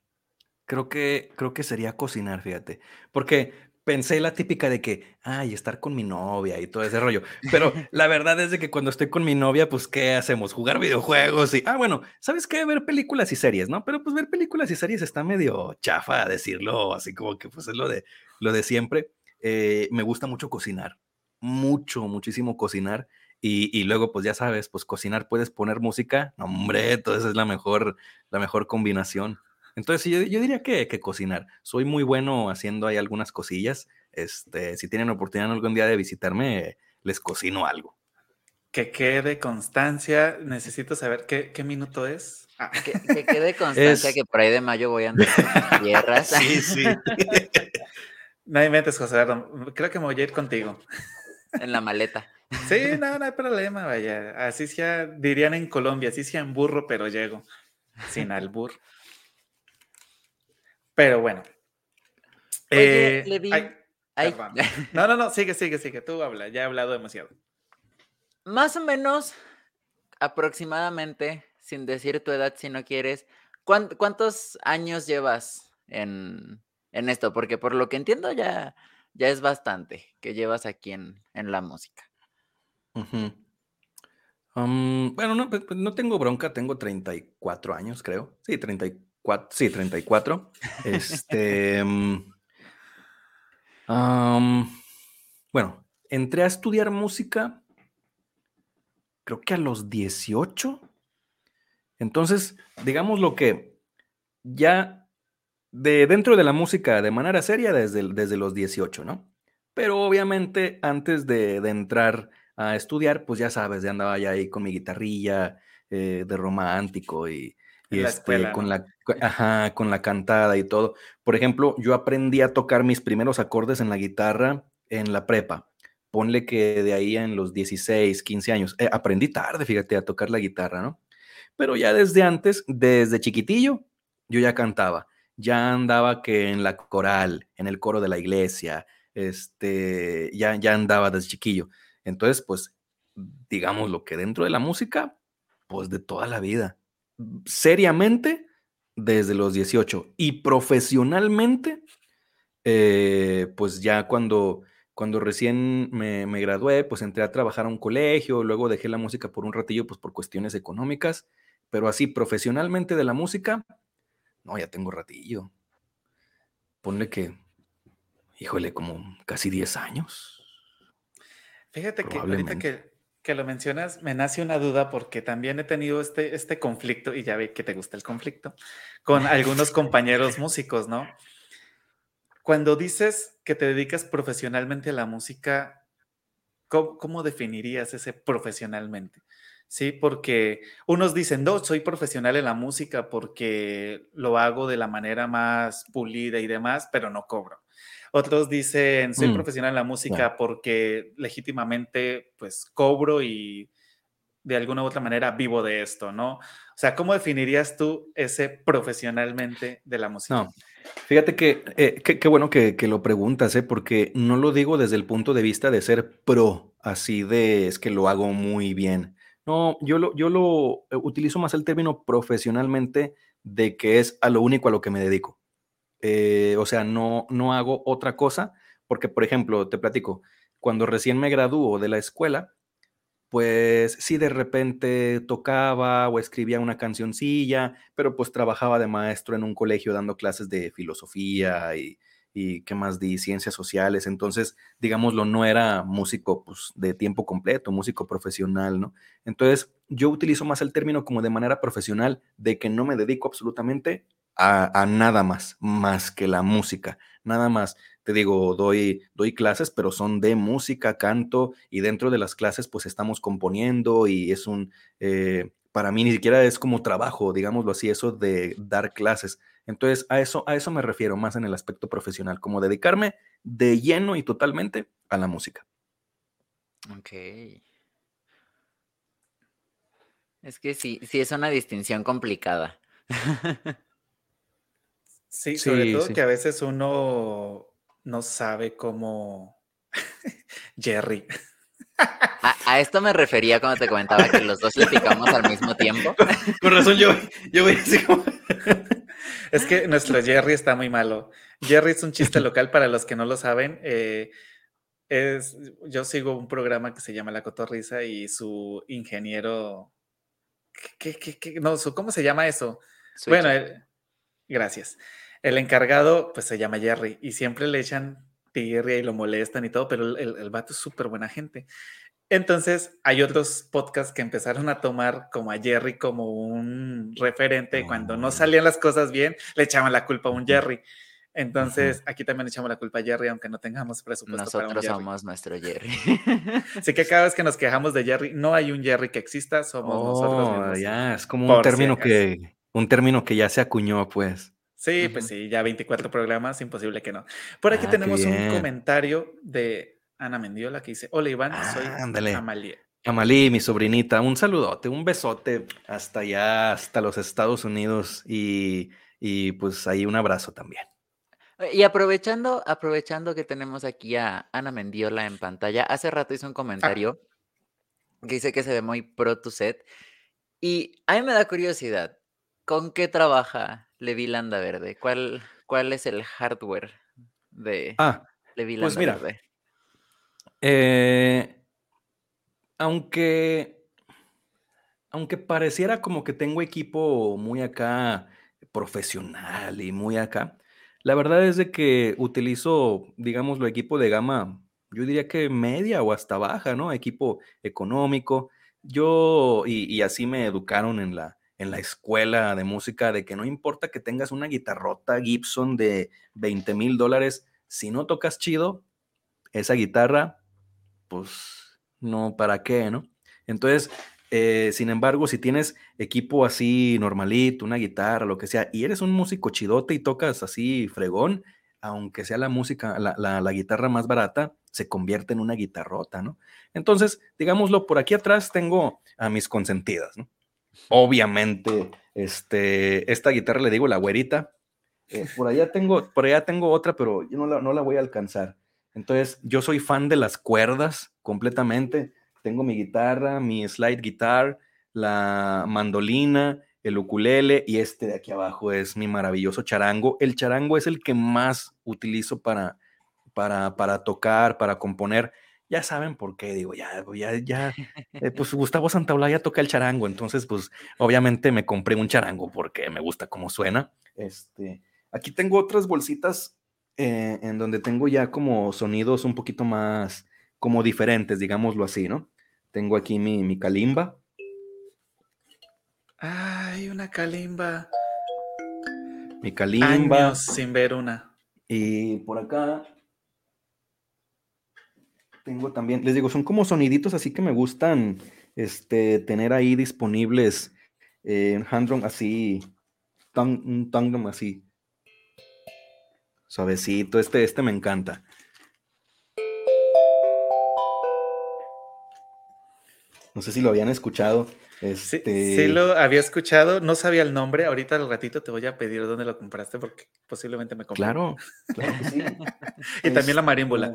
Creo que, creo que sería cocinar, fíjate. Porque pensé la típica de que, ay, estar con mi novia y todo ese rollo. Pero [laughs] la verdad es de que cuando estoy con mi novia, pues, ¿qué hacemos? Jugar videojuegos y, ah, bueno, ¿sabes qué? Ver películas y series, ¿no? Pero pues ver películas y series está medio chafa decirlo, así como que pues es lo de, lo de siempre. Eh, me gusta mucho cocinar, mucho, muchísimo cocinar. Y, luego, pues ya sabes, pues cocinar puedes poner música. hombre, entonces es la mejor, la mejor combinación. Entonces, yo, yo diría que, que, cocinar. Soy muy bueno haciendo ahí algunas cosillas. Este, si tienen oportunidad algún día de visitarme, les cocino algo. Que quede constancia. Necesito saber qué, qué minuto es. Ah. [laughs] Que, quede constancia que por ahí de mayo voy a andar en tierras. [laughs] sí, sí. [laughs] no inventes, José. Creo que me voy a ir contigo. En la maleta. Sí, no, no hay problema, vaya. Así sea, dirían en Colombia, así sea en burro, pero llego. Sin [laughs] albur. Pero bueno. Oye, eh, No, no, no, sigue, sigue, sigue. Tú habla, ya he hablado demasiado. Más o menos, aproximadamente, sin decir tu edad si no quieres, ¿cuántos años llevas en, esto? Porque por lo que entiendo ya, ya es bastante que llevas aquí en, en la música bueno, pues, pues, no, tengo bronca, tengo 34 años, creo. Sí, 34. Sí, 34. este. bueno, entré a estudiar música, creo que a los 18. Entonces, digamos lo que ya de dentro de la música de manera seria desde, desde los 18, ¿no? Pero obviamente antes de, de entrar a estudiar, pues ya sabes, ya andaba ya ahí con mi guitarrilla eh, de romántico y, este, con, la, con la cantada y todo. Por ejemplo, yo aprendí a tocar mis primeros acordes en la guitarra en la prepa. Ponle que de ahí en los 16, 15 años. Eh, aprendí tarde, fíjate, a tocar la guitarra, ¿no? Pero ya desde antes, desde chiquitillo, yo ya cantaba. Ya andaba que en la coral, en el coro de la iglesia, este, ya, ya andaba desde chiquillo. Entonces, pues, digamos lo que dentro de la música, pues de toda la vida. Seriamente, desde los 18 y profesionalmente, eh, pues ya cuando, cuando recién me, me, gradué, pues entré a trabajar a un colegio, luego dejé la música por un ratillo, pues por cuestiones económicas, pero así profesionalmente de la música, no, ya tengo ratillo. Ponle que, híjole, como casi 10 años. Fíjate que ahorita que, que, lo mencionas, me nace una duda porque también he tenido este, este conflicto, y ya ve que te gusta el conflicto, con algunos [laughs] compañeros músicos, ¿no? Cuando dices que te dedicas profesionalmente a la música, ¿cómo, cómo definirías ese profesionalmente? Sí, porque unos dicen, no, soy profesional en la música porque lo hago de la manera más pulida y demás, pero no cobro. Otros dicen, soy mm, profesional en la música porque legítimamente pues cobro y de alguna u otra manera vivo de esto, ¿no? O sea, ¿cómo definirías tú ese profesionalmente de la música? No, fíjate que eh, qué bueno que, que, lo preguntas, ¿eh? porque no lo digo desde el punto de vista de ser pro, así de es que lo hago muy bien. No, yo lo, yo lo eh, utilizo más el término profesionalmente de que es a lo único a lo que me dedico. Eh, o sea, no, no hago otra cosa, porque, por ejemplo, te platico, cuando recién me graduó de la escuela, pues sí de repente tocaba o escribía una cancioncilla, pero pues trabajaba de maestro en un colegio dando clases de filosofía y, y qué más di, ciencias sociales. Entonces, digámoslo, no era músico pues, de tiempo completo, músico profesional, ¿no? Entonces, yo utilizo más el término como de manera profesional, de que no me dedico absolutamente a, nada más, más que la música, nada más. Te digo, doy, doy clases, pero son de música, canto, y dentro de las clases, pues estamos componiendo y es un, eh, para mí ni siquiera es como trabajo, digámoslo así, eso de dar clases. Entonces, a eso, a eso me refiero más en el aspecto profesional, como dedicarme de lleno y totalmente a la música. Ok. Es que sí, sí es una distinción complicada. [laughs] sí, sobre todo que a veces uno no sabe cómo [laughs] Jerry. A, esto me refería cuando te comentaba que los dos le picamos al mismo tiempo. Con razón, yo, yo voy así como. [laughs] Es que nuestro Jerry está muy malo. Jerry es un chiste local para los que no lo saben. Eh, es, yo sigo un programa que se llama La Cotorrisa y su ingeniero. ¿qué, qué, qué, no, su, ¿cómo se llama eso? Bueno, gracias. El encargado, pues se llama Jerry y siempre le echan tirria y lo molestan y todo, pero el, el vato es súper buena gente. Entonces, hay otros podcasts que empezaron a tomar como a Jerry como un referente. Cuando no oh. salían las cosas bien, le echaban la culpa a un Jerry. Entonces, aquí también echamos la culpa a Jerry, aunque no tengamos presupuesto. Nosotros somos nuestro Jerry. [laughs] Así que cada vez que nos quejamos de Jerry, no hay un Jerry que exista, somos nosotros oh, mismos. Ya, es como un término, que, un término que ya se acuñó, pues. Sí, pues sí, ya 24 programas, imposible que no. Por aquí ah, tenemos un comentario de Ana Mendiola que dice, hola Iván, soy ah, Amalie. Amalie, mi sobrinita, un saludote, un besote hasta allá, hasta los Estados Unidos y, y pues ahí un abrazo también. Y aprovechando, aprovechando que tenemos aquí a Ana Mendiola en pantalla, hace rato hizo un ah. comentario que dice que se ve muy pro tu set. Y a mí me da curiosidad, ¿con qué trabaja Levi Landa Verde? ¿Cuál, cuál es el hardware de ah, Levi pues Landa Verde? Eh, aunque, aunque pareciera como que tengo equipo muy acá profesional y muy acá, la verdad es de que utilizo, digamos, lo equipo de gama, yo diría que media o hasta baja, ¿no? Equipo económico. Yo, y, y así me educaron en la, en la escuela de música, de que no importa que tengas una guitarrota Gibson de 20 mil dólares, si no tocas chido, esa guitarra pues no, ¿para qué, no? Entonces, eh, sin embargo, si tienes equipo así normalito, una guitarra, lo que sea, y eres un músico chidote y tocas así fregón, aunque sea la música, la, la, guitarra más barata, se convierte en una guitarrota, ¿no? Entonces, digámoslo, por aquí atrás tengo a mis consentidas, ¿no? Obviamente, este, esta guitarra le digo la güerita. Eh, por allá tengo, por allá tengo otra, pero yo no la, no la voy a alcanzar. Entonces, yo soy fan de las cuerdas completamente. Tengo mi guitarra, mi slide guitar, la mandolina, el ukulele y este de aquí abajo es mi maravilloso charango. El charango es el que más utilizo para, para, para tocar, para componer. Ya saben por qué, digo, ya, ya, ya, eh, [laughs] pues Gustavo Santaolalla toca el charango, entonces, pues, obviamente me compré un charango porque me gusta cómo suena. Este, aquí tengo otras bolsitas eh, en donde tengo ya como sonidos un poquito más, como diferentes, digámoslo así, ¿no? Tengo aquí mi, mi calimba, Ay, una calimba. Mi calimba. Años sin ver una. Y por acá tengo también, les digo, son como soniditos así que me gustan este, tener ahí disponibles en hand así, un tongue así. Suavecito, este, este me encanta. No sé si lo habían escuchado. Sí, este lo había escuchado, no sabía el nombre. Ahorita al ratito te voy a pedir dónde lo compraste porque posiblemente me compré. Claro, claro sí. [laughs] y también la marímbula.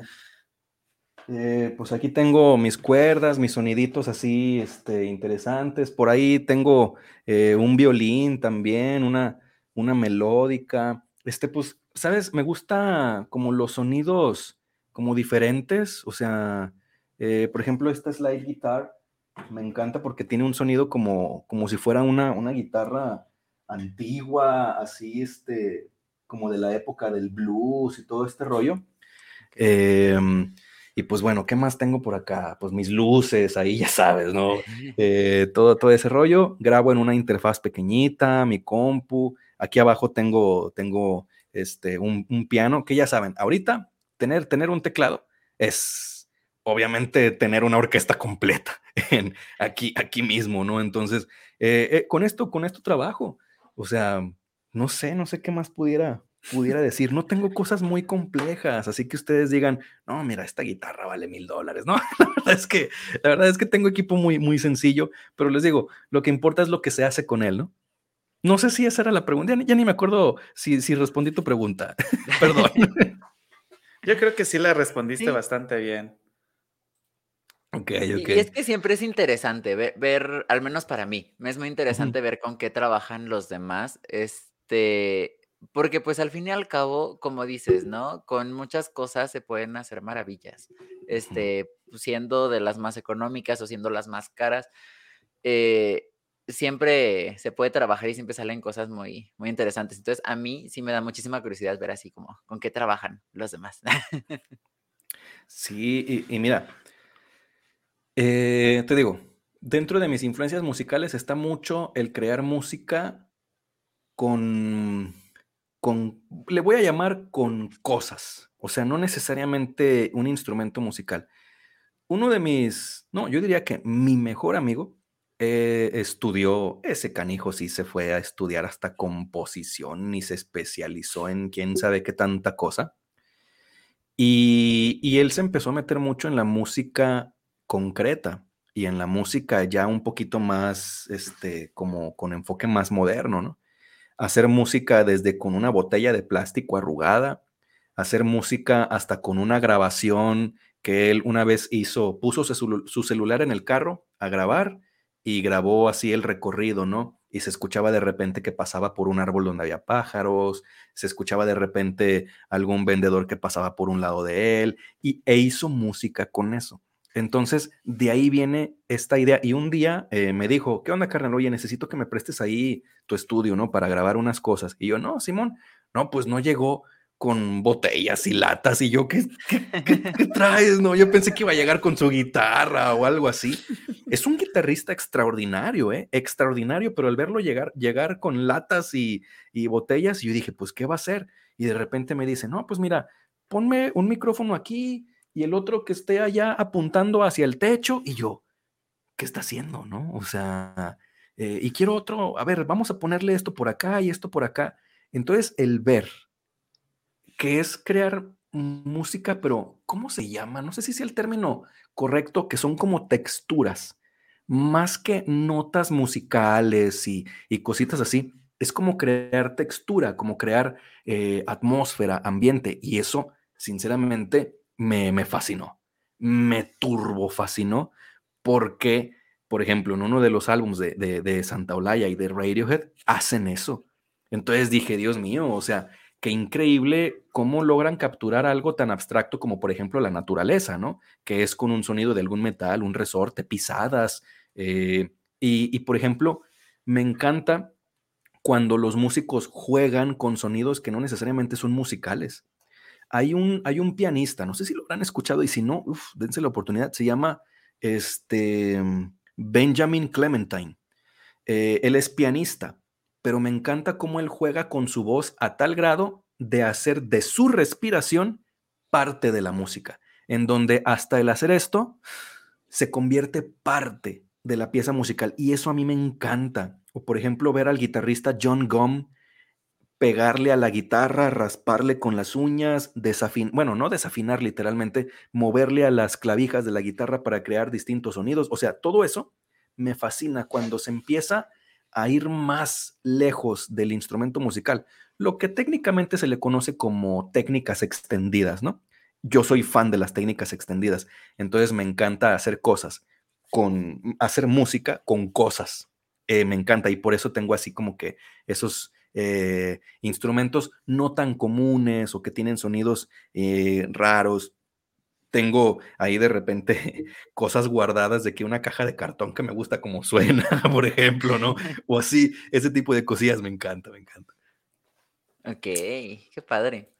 Eh, pues aquí tengo mis cuerdas, mis soniditos así este, interesantes. Por ahí tengo eh, un violín también, una, una melódica. Este, pues, ¿sabes? Me gusta como los sonidos como diferentes. O sea, eh, por ejemplo, esta slide guitar me encanta porque tiene un sonido como, como si fuera una, una guitarra antigua, así, este, como de la época del blues y todo este rollo. Em, y pues bueno, ¿qué más tengo por acá? Pues mis luces, ahí ya sabes, ¿no? [laughs] Eh, todo, todo ese rollo. Grabo en una interfaz pequeñita, mi compu. Aquí abajo tengo, tengo este, un, un piano, que ya saben, ahorita tener, tener un teclado es obviamente tener una orquesta completa [laughs] en, aquí, aquí mismo, ¿no? Entonces, eh, eh, con esto, con esto trabajo. O sea, no sé, no sé qué más pudiera, pudiera decir. No tengo cosas muy complejas, así que ustedes digan, no, mira, esta guitarra vale mil dólares, ¿no? [laughs] La verdad es que, la verdad es que tengo equipo muy, muy sencillo, pero les digo, lo que importa es lo que se hace con él, ¿no? No sé si esa era la pregunta, ya, ni me acuerdo si, si respondí tu pregunta. [laughs] Perdón. [laughs] Yo creo que sí la respondiste bastante bien. Y, es que siempre es interesante ver, al menos para mí, me es muy interesante ver con qué trabajan los demás, este, porque pues al fin y al cabo, como dices, ¿no? Con muchas cosas se pueden hacer maravillas, este, pues, siendo de las más económicas o siendo las más caras, eh, siempre se puede trabajar y siempre salen cosas muy, muy interesantes. Entonces, a mí sí me da muchísima curiosidad ver así como con qué trabajan los demás. [laughs] sí, y mira, eh, te digo, dentro de mis influencias musicales está mucho el crear música con, con, le voy a llamar con cosas, o sea, no necesariamente un instrumento musical. Uno de mis, no, yo diría que mi mejor amigo eh, estudió, ese canijo sí se fue a estudiar hasta composición y se especializó en quién sabe qué tanta cosa. Y, y él se empezó a meter mucho en la música concreta y en la música ya un poquito más, este, como con enfoque más moderno, ¿no? Hacer música desde con una botella de plástico arrugada, hacer música hasta con una grabación que él una vez hizo, puso su, celular en el carro a grabar y grabó así el recorrido, ¿no? Y se escuchaba de repente que pasaba por un árbol donde había pájaros, se escuchaba de repente algún vendedor que pasaba por un lado de él y, e hizo música con eso. Entonces, de ahí viene esta idea. Y un día eh, me dijo, ¿qué onda, carnal? Oye, necesito que me prestes ahí tu estudio, ¿no? Para grabar unas cosas. Y yo, no, Simón, no, pues no llegó con botellas y latas. Y yo, ¿qué, qué, traes? No, yo pensé que iba a llegar con su guitarra o algo así. Es un guitarrista extraordinario, ¿eh? Extraordinario, pero al verlo llegar, llegar con latas y, y botellas, yo dije, pues, ¿qué va a hacer? Y de repente me dice, no, pues mira, ponme un micrófono aquí y el otro que esté allá apuntando hacia el techo y yo, ¿qué está haciendo? ¿No? O sea, eh, y quiero otro, a ver, vamos a ponerle esto por acá y esto por acá. Entonces, el ver, que es crear música, pero ¿cómo se llama? No sé si es el término correcto, que son como texturas, más que notas musicales y, cositas así. Es como crear textura, como crear eh, atmósfera, ambiente, y eso, sinceramente, me, fascinó, me turbo fascinó, porque por ejemplo, en uno de los álbumes de, de, Santa Olaya y de Radiohead, hacen eso. Entonces dije, Dios mío, o sea, qué increíble cómo logran capturar algo tan abstracto como, por ejemplo, la naturaleza, ¿no? Que es con un sonido de algún metal, un resorte, pisadas. Eh, y, y, por ejemplo, me encanta cuando los músicos juegan con sonidos que no necesariamente son musicales. Hay un, hay un pianista, no sé si lo habrán escuchado y si no, dense la oportunidad, se llama este, Benjamin Clementine. Eh, él es pianista, pero me encanta cómo él juega con su voz a tal grado de hacer de su respiración parte de la música, en donde hasta el hacer esto se convierte parte de la pieza musical y eso a mí me encanta. O por ejemplo ver al guitarrista John Gum pegarle a la guitarra, rasparle con las uñas, desafinar, bueno, no desafinar literalmente, moverle a las clavijas de la guitarra para crear distintos sonidos. O sea, todo eso me fascina cuando se empieza a ir más lejos del instrumento musical, lo que técnicamente se le conoce como técnicas extendidas, ¿no? Yo soy fan de las técnicas extendidas, entonces me encanta hacer cosas, con hacer música con cosas. Eh, me encanta y por eso tengo así como que esos eh, instrumentos no tan comunes o que tienen sonidos eh, raros. Tengo ahí de repente [laughs] cosas guardadas de que una caja de cartón que me gusta como suena, [laughs] por ejemplo, ¿no? [laughs] O así, ese tipo de cosillas me encanta, me encanta. Ok, qué padre.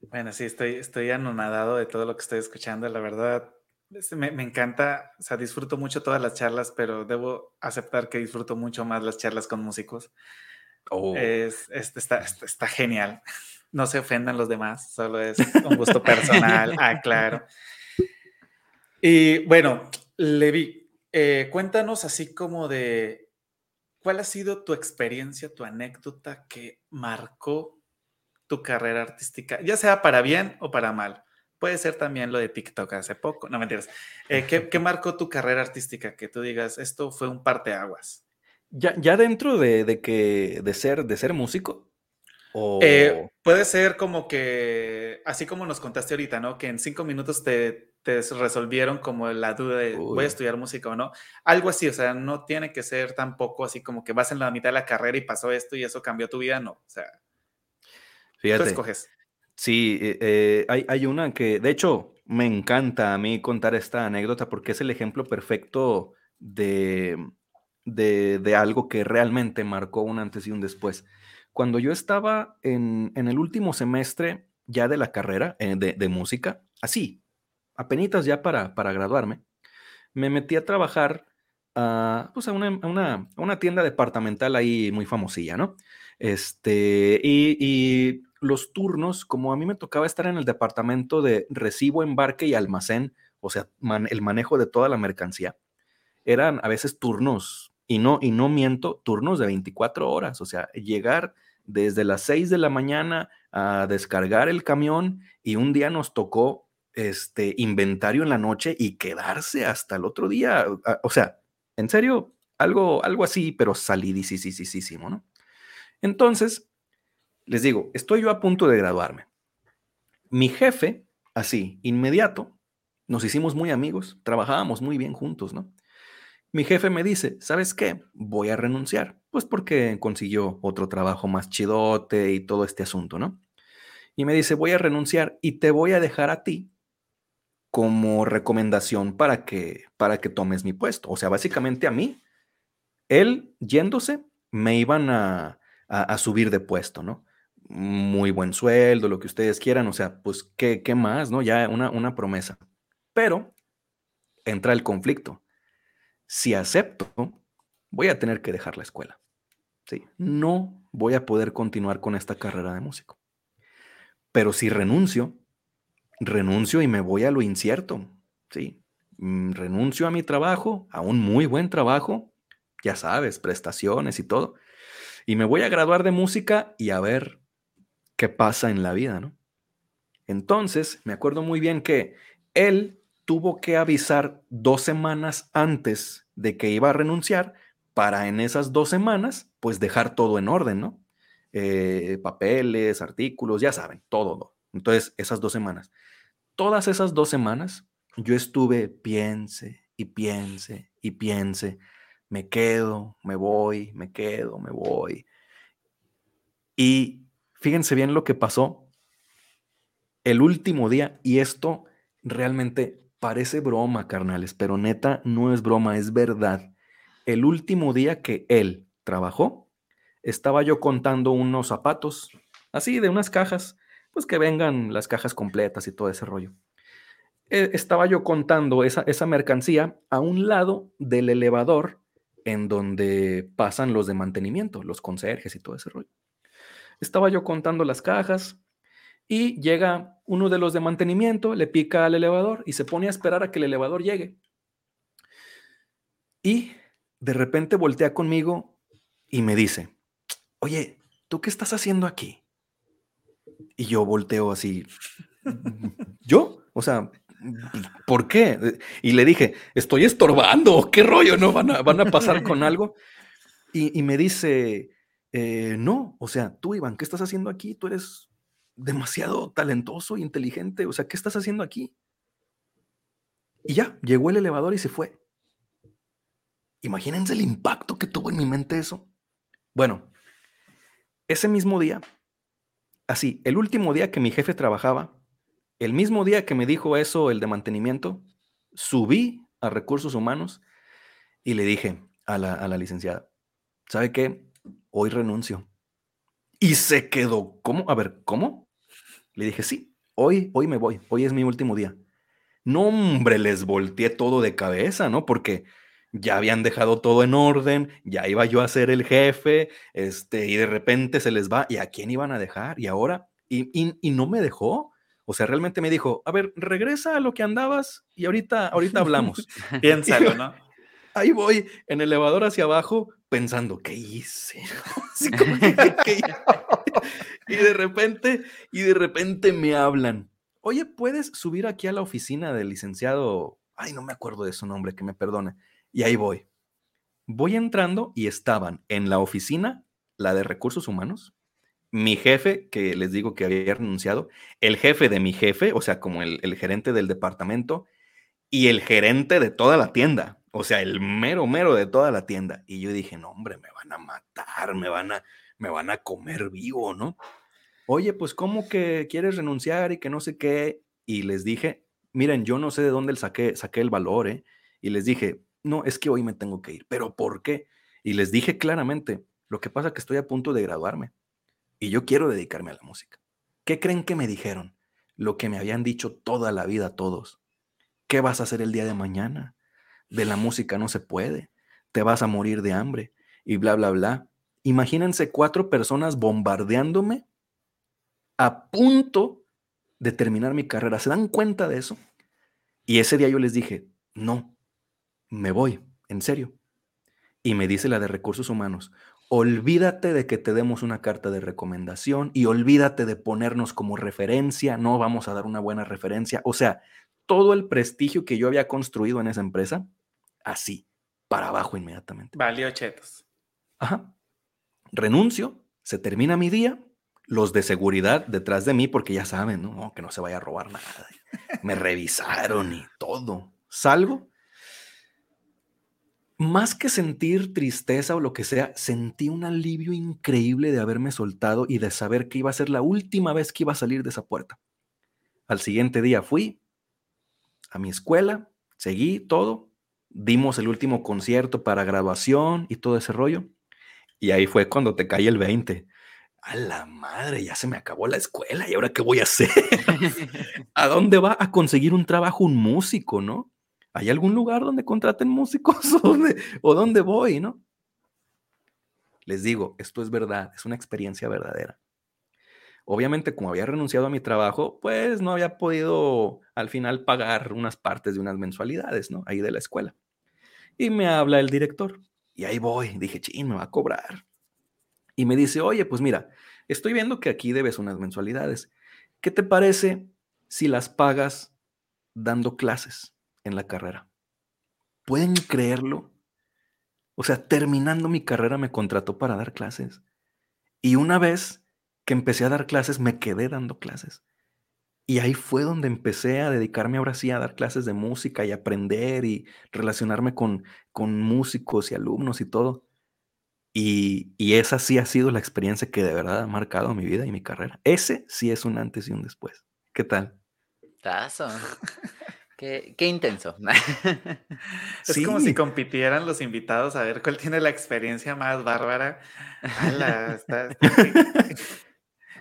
Bueno, sí, estoy, estoy anonadado de todo lo que estoy escuchando, la verdad. Me, me, encanta, o sea, disfruto mucho todas las charlas, pero debo aceptar que disfruto mucho más las charlas con músicos. Oh. Es, está, está, genial. [laughs] No se ofendan los demás, solo es un gusto personal. ah, claro. Y bueno, Levi, eh, cuéntanos así como de cuál ha sido tu experiencia, tu anécdota que marcó tu carrera artística, ya sea para bien o para mal. Puede ser también lo de TikTok hace poco, no mentiras. Eh, ¿qué, ¿qué, marcó tu carrera artística? Que tú digas, esto fue un parteaguas. Ya, ya dentro de, de, que, de, ser, de ser músico. Eh, puede ser como que, así como nos contaste ahorita, ¿no? Que en cinco minutos te, te resolvieron como la duda de voy a estudiar música o no. Algo así, o sea, no tiene que ser tampoco así como que vas en la mitad de la carrera y pasó esto y eso cambió tu vida, no. O sea, Fíjate. tú escoges. Sí, eh, eh, hay, hay, una que, de hecho, me encanta a mí contar esta anécdota porque es el ejemplo perfecto de, de, de algo que realmente marcó un antes y un después. Cuando yo estaba en, en el último semestre ya de la carrera eh, de, de, música, así, apenas ya para, para graduarme, me metí a trabajar a, pues a, una, a, una, a una tienda departamental ahí muy famosilla, ¿no? Este, y, y los turnos, como a mí me tocaba estar en el departamento de recibo, embarque y almacén, o sea, el manejo de toda la mercancía, eran a veces turnos, y no, y no miento, turnos de 24 horas, o sea, llegar desde las 6 de la mañana a descargar el camión y un día nos tocó este inventario en la noche y quedarse hasta el otro día, o sea, en serio, algo, algo así, pero salidísimo, ¿no? Entonces, les digo, estoy yo a punto de graduarme. Mi jefe, así, inmediato, nos hicimos muy amigos, trabajábamos muy bien juntos, ¿no? Mi jefe me dice, ¿sabes qué? Voy a renunciar, pues porque consiguió otro trabajo más chidote y todo este asunto, ¿no? Y me dice, voy a renunciar y te voy a dejar a ti como recomendación para que, para que tomes mi puesto. O sea, básicamente a mí, él yéndose, me iban a, a subir de puesto, ¿no? Muy buen sueldo, lo que ustedes quieran, o sea, pues, ¿qué, qué más? ¿No? Ya una, una promesa. Pero entra el conflicto. Si acepto, voy a tener que dejar la escuela. Sí, no voy a poder continuar con esta carrera de músico. Pero si renuncio, renuncio y me voy a lo incierto. Sí, mm, renuncio a mi trabajo, a un muy buen trabajo, ya sabes, prestaciones y todo. Y me voy a graduar de música y a ver qué pasa en la vida, ¿no? Entonces, me acuerdo muy bien que él tuvo que avisar dos semanas antes de que iba a renunciar para en esas dos semanas, pues dejar todo en orden, ¿no? Eh, papeles, artículos, ya saben, todo. Entonces, esas dos semanas. Todas esas dos semanas, yo estuve, piense y piense y piense. Me quedo, me voy, me quedo, me voy. Y fíjense bien lo que pasó el último día, y esto realmente parece broma, carnales, pero neta no es broma, es verdad. El último día que él trabajó, estaba yo contando unos zapatos, así de unas cajas, pues que vengan las cajas completas y todo ese rollo. Eh, estaba yo contando esa, esa mercancía a un lado del elevador en donde pasan los de mantenimiento, los conserjes y todo ese rollo. Estaba yo contando las cajas y llega uno de los de mantenimiento, le pica al elevador y se pone a esperar a que el elevador llegue. Y de repente voltea conmigo y me dice, oye, ¿tú qué estás haciendo aquí? Y yo volteo así, [laughs] ¿yo? O sea, ¿por qué? Y le dije, estoy estorbando, ¿qué rollo? ¿No van a, van a pasar con algo? Y, me dice, eh, no, o sea, tú, Iván, ¿qué estás haciendo aquí? Tú eres demasiado talentoso, inteligente, o sea, ¿qué estás haciendo aquí? Y ya, llegó el elevador y se fue. Imagínense el impacto que tuvo en mi mente eso. Bueno, ese mismo día, así, el último día que mi jefe trabajaba, el mismo día que me dijo eso el de mantenimiento, subí a recursos humanos y le dije a la, a la licenciada, ¿sabe qué? Hoy renuncio. Y se quedó, ¿cómo? A ver, ¿cómo? Le dije, sí, hoy, hoy me voy, hoy es mi último día. No, hombre, les volteé todo de cabeza, ¿no? Porque ya habían dejado todo en orden, ya iba yo a ser el jefe, este, y de repente se les va, ¿y a quién iban a dejar? Y ahora, y, y, no me dejó. O sea, realmente me dijo, a ver, regresa a lo que andabas y ahorita, ahorita hablamos. [laughs] Piénsalo, ¿no? Ahí voy en el elevador hacia abajo pensando, [laughs] [laughs] ¿qué hice? y de repente, y de repente me hablan. Oye, ¿puedes subir aquí a la oficina del licenciado? Ay, no me acuerdo de su nombre, que me perdone. Y ahí voy. Voy entrando y estaban en la oficina, la de recursos humanos, mi jefe, que les digo que había renunciado, el jefe de mi jefe, o sea, como el, gerente del departamento, y el gerente de toda la tienda, o sea, el mero mero de toda la tienda. Y yo dije, no, hombre, me van a matar, me van a, me van a comer vivo, ¿no? Oye, pues, ¿cómo que quieres renunciar y que no sé qué? Y les dije, miren, yo no sé de dónde saqué, saqué el valor, ¿eh? Y les dije, no, es que hoy me tengo que ir, pero ¿por qué? Y les dije claramente, lo que pasa es que estoy a punto de graduarme y yo quiero dedicarme a la música. ¿Qué creen que me dijeron? Lo que me habían dicho toda la vida todos. ¿Qué vas a hacer el día de mañana? De la música no se puede. Te vas a morir de hambre y bla, bla, bla. Imagínense cuatro personas bombardeándome a punto de terminar mi carrera. ¿Se dan cuenta de eso? Y ese día yo les dije, no, me voy, en serio. Y me dice la de recursos humanos, olvídate de que te demos una carta de recomendación y olvídate de ponernos como referencia, no vamos a dar una buena referencia. O sea, todo el prestigio que yo había construido en esa empresa, así, para abajo inmediatamente. Valió chetos. Ajá. Renuncio, se termina mi día, los de seguridad detrás de mí, porque ya saben, ¿no? que no se vaya a robar nada. Me revisaron y todo. Salgo más que sentir tristeza o lo que sea, sentí un alivio increíble de haberme soltado y de saber que iba a ser la última vez que iba a salir de esa puerta. Al siguiente día fui a mi escuela, seguí todo, dimos el último concierto para graduación y todo ese rollo. Y ahí fue cuando te cae el 20. A la madre, ya se me acabó la escuela y ahora qué voy a hacer? [laughs] ¿A dónde va a conseguir un trabajo un músico, no? ¿Hay algún lugar donde contraten músicos [laughs] o dónde, voy, no? Les digo, esto es verdad, es una experiencia verdadera. Obviamente, como había renunciado a mi trabajo, pues no había podido al final pagar unas partes de unas mensualidades, ¿no? Ahí de la escuela. Y me habla el director. Y ahí voy. Dije, ching, me va a cobrar. Y me dice, oye, pues mira, estoy viendo que aquí debes unas mensualidades. ¿Qué te parece si las pagas dando clases? en la carrera. ¿Pueden creerlo? O sea, terminando mi carrera me contrató para dar clases. Y una vez que empecé a dar clases, me quedé dando clases. Y ahí fue donde empecé a dedicarme ahora sí a dar clases de música y aprender y relacionarme con, con músicos y alumnos y todo. Y, y, esa sí ha sido la experiencia que de verdad ha marcado mi vida y mi carrera. Ese sí es un antes y un después. ¿Qué tal? Tazo. [laughs] Qué, qué, intenso. [laughs] es como si compitieran los invitados a ver cuál tiene la experiencia más bárbara. [laughs] está,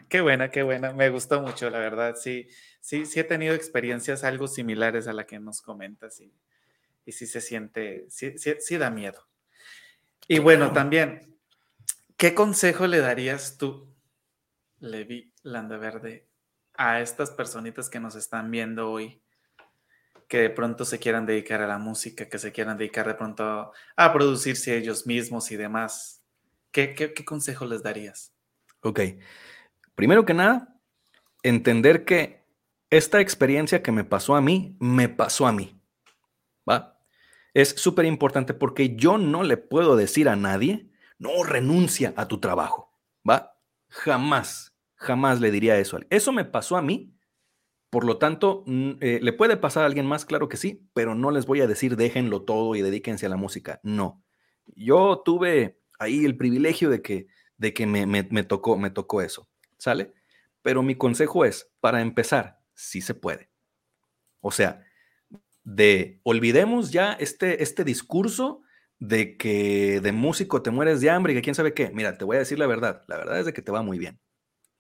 Qué buena, qué buena. Me gustó mucho, la verdad. Sí, sí, sí he tenido experiencias algo similares a la que nos comentas y, y sí se siente, sí, sí, da miedo. Y bueno, también, ¿qué consejo le darías tú, Levi Landaverde, a estas personitas que nos están viendo hoy, que de pronto se quieran dedicar a la música, que se quieran dedicar de pronto a producirse ellos mismos y demás? ¿Qué, qué, qué consejo les darías? Ok. Primero que nada, entender que esta experiencia que me pasó a mí, me pasó a mí. ¿Va? Es súper importante porque yo no le puedo decir a nadie, no renuncia a tu trabajo. ¿Va? Jamás, jamás le diría eso. Eso me pasó a mí. Por lo tanto, eh, ¿le puede pasar a alguien más? Claro que sí, pero no les voy a decir déjenlo todo y dedíquense a la música. No. Yo tuve ahí el privilegio de que, de que me tocó, me tocó eso. ¿Sale? Pero mi consejo es, para empezar, sí se puede. O sea, de olvidemos ya este, este discurso de que de músico te mueres de hambre y que quién sabe qué. Mira, te voy a decir la verdad. La verdad es de que te va muy bien.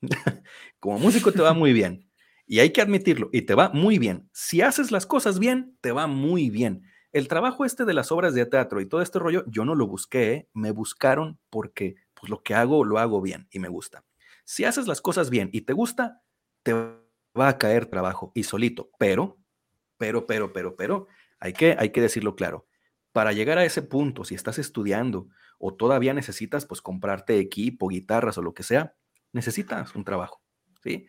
[laughs] Como músico te va muy bien. Y hay que admitirlo. Y te va muy bien. Si haces las cosas bien, te va muy bien. El trabajo este de las obras de teatro y todo este rollo, yo no lo busqué. ¿eh? Me buscaron porque pues, lo que hago, lo hago bien y me gusta. Si haces las cosas bien y te gusta, te va a caer trabajo y solito. Pero, pero, pero, pero, pero, hay que, hay que decirlo claro. Para llegar a ese punto, si estás estudiando o todavía necesitas pues comprarte equipo, guitarras o lo que sea, necesitas un trabajo, ¿sí?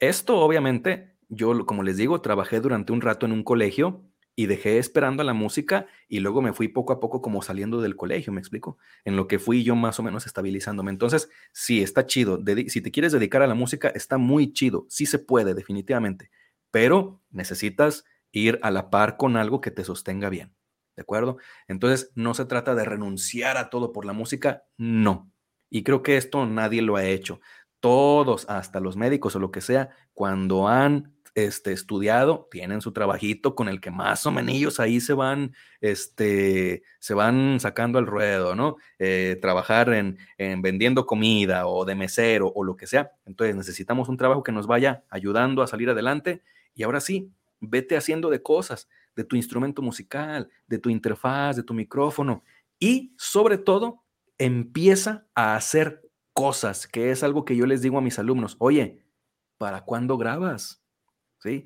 Esto obviamente, yo como les digo, trabajé durante un rato en un colegio y dejé esperando a la música y luego me fui poco a poco como saliendo del colegio, me explico, en lo que fui yo más o menos estabilizándome. Entonces, sí, está chido. si te quieres dedicar a la música, está muy chido. Sí se puede, definitivamente, pero necesitas ir a la par con algo que te sostenga bien. ¿De acuerdo? Entonces, no se trata de renunciar a todo por la música, no. Y creo que esto nadie lo ha hecho. Todos, hasta los médicos o lo que sea, cuando han este, estudiado, tienen su trabajito con el que más o menos ahí se van, este, se van sacando al ruedo, ¿no? Eh, trabajar en, en, vendiendo comida o de mesero o lo que sea. Entonces necesitamos un trabajo que nos vaya ayudando a salir adelante y ahora sí, vete haciendo de cosas, de tu instrumento musical, de tu interfaz, de tu micrófono y sobre todo, empieza a hacer cosas, que es algo que yo les digo a mis alumnos, oye, ¿para cuándo grabas? ¿Sí?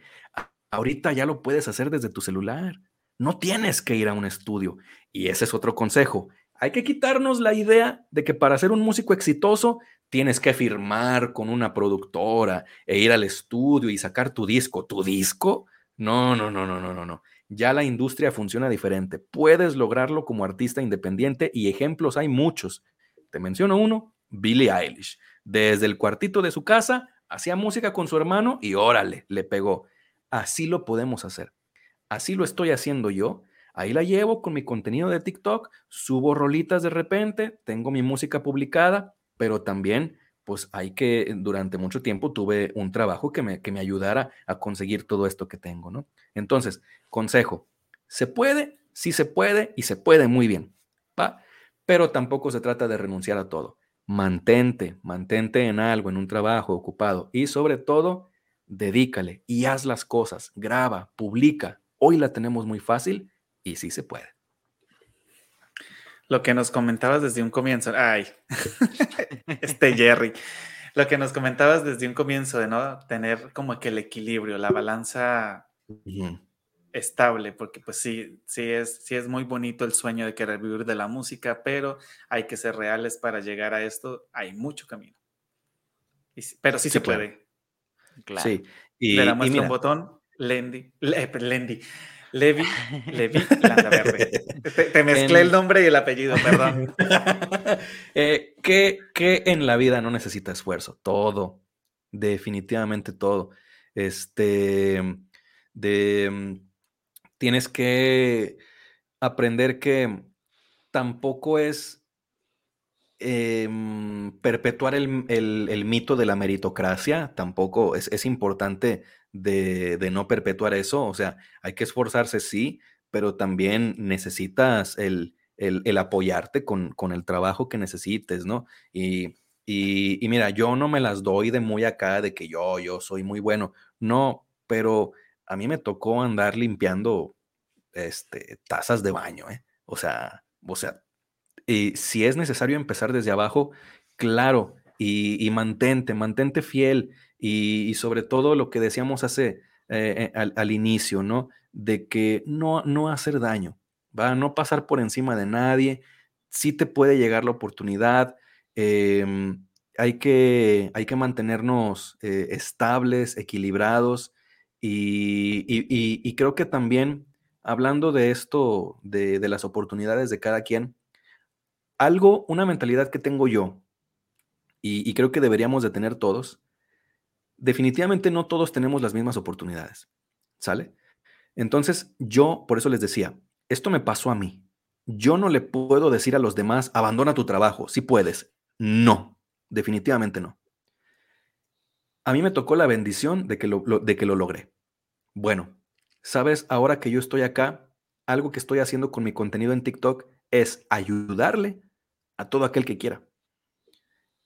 Ahorita ya lo puedes hacer desde tu celular. No tienes que ir a un estudio. Y ese es otro consejo. Hay que quitarnos la idea de que para ser un músico exitoso tienes que firmar con una productora e ir al estudio y sacar tu disco. ¿Tu disco? No, no, no, no, no, no, no. Ya la industria funciona diferente. Puedes lograrlo como artista independiente y ejemplos hay muchos. Te menciono uno, Billie Eilish. Desde el cuartito de su casa hacía música con su hermano y órale, le pegó. Así lo podemos hacer. Así lo estoy haciendo yo. Ahí la llevo con mi contenido de TikTok, subo rolitas de repente, tengo mi música publicada, pero también pues hay que, durante mucho tiempo tuve un trabajo que me, que me ayudara a conseguir todo esto que tengo, ¿no? Entonces, consejo, ¿se puede? Sí se puede y se puede muy bien, ¿va? Pero tampoco se trata de renunciar a todo mantente, mantente en algo, en un trabajo ocupado y sobre todo, dedícale y haz las cosas, graba, publica. Hoy la tenemos muy fácil y sí se puede. Lo que nos comentabas desde un comienzo, ay, [laughs] este Jerry, lo que nos comentabas desde un comienzo de no tener como que el equilibrio, la balanza estable, porque pues sí, sí es, sí es muy bonito el sueño de querer vivir de la música, pero hay que ser reales para llegar a esto, hay mucho camino. pero sí, se puede. Claro. Sí. Y, Le damos un botón, Lendi, Lendi, Levi, Levi Landaverde. [laughs] Te, te mezclé el nombre y el apellido, perdón. [laughs] eh, ¿qué, ¿Qué en la vida no necesita esfuerzo? Todo, definitivamente todo. Este, de, mm, tienes que aprender que tampoco es em, perpetuar el, mito de la meritocracia, tampoco es, importante de, no perpetuar eso, o sea, hay que esforzarse, sí, pero también necesitas el, apoyarte con, el trabajo que necesites, ¿no? Y, y, mira, yo no me las doy de muy acá, de que yo, yo soy muy bueno, no, pero a mí me tocó andar limpiando este, tazas de baño, ¿eh? O sea, o sea, y si es necesario empezar desde abajo, claro, y, mantente, mantente fiel y, sobre todo lo que decíamos hace eh, eh, al, inicio, ¿no? De que no, no hacer daño, va, no pasar por encima de nadie, sí te puede llegar la oportunidad, em, hay, que, hay que mantenernos eh, estables, equilibrados y, creo que también hablando de esto, de, de las oportunidades de cada quien, algo, una mentalidad que tengo yo, y, creo que deberíamos de tener todos, definitivamente no todos tenemos las mismas oportunidades, ¿sale? Entonces, yo, por eso les decía, esto me pasó a mí. Yo no le puedo decir a los demás, abandona tu trabajo, si puedes. No, definitivamente no. A mí me tocó la bendición de que lo, de que lo logré. Bueno, sabes, ahora que yo estoy acá, algo que estoy haciendo con mi contenido en TikTok es ayudarle a todo aquel que quiera.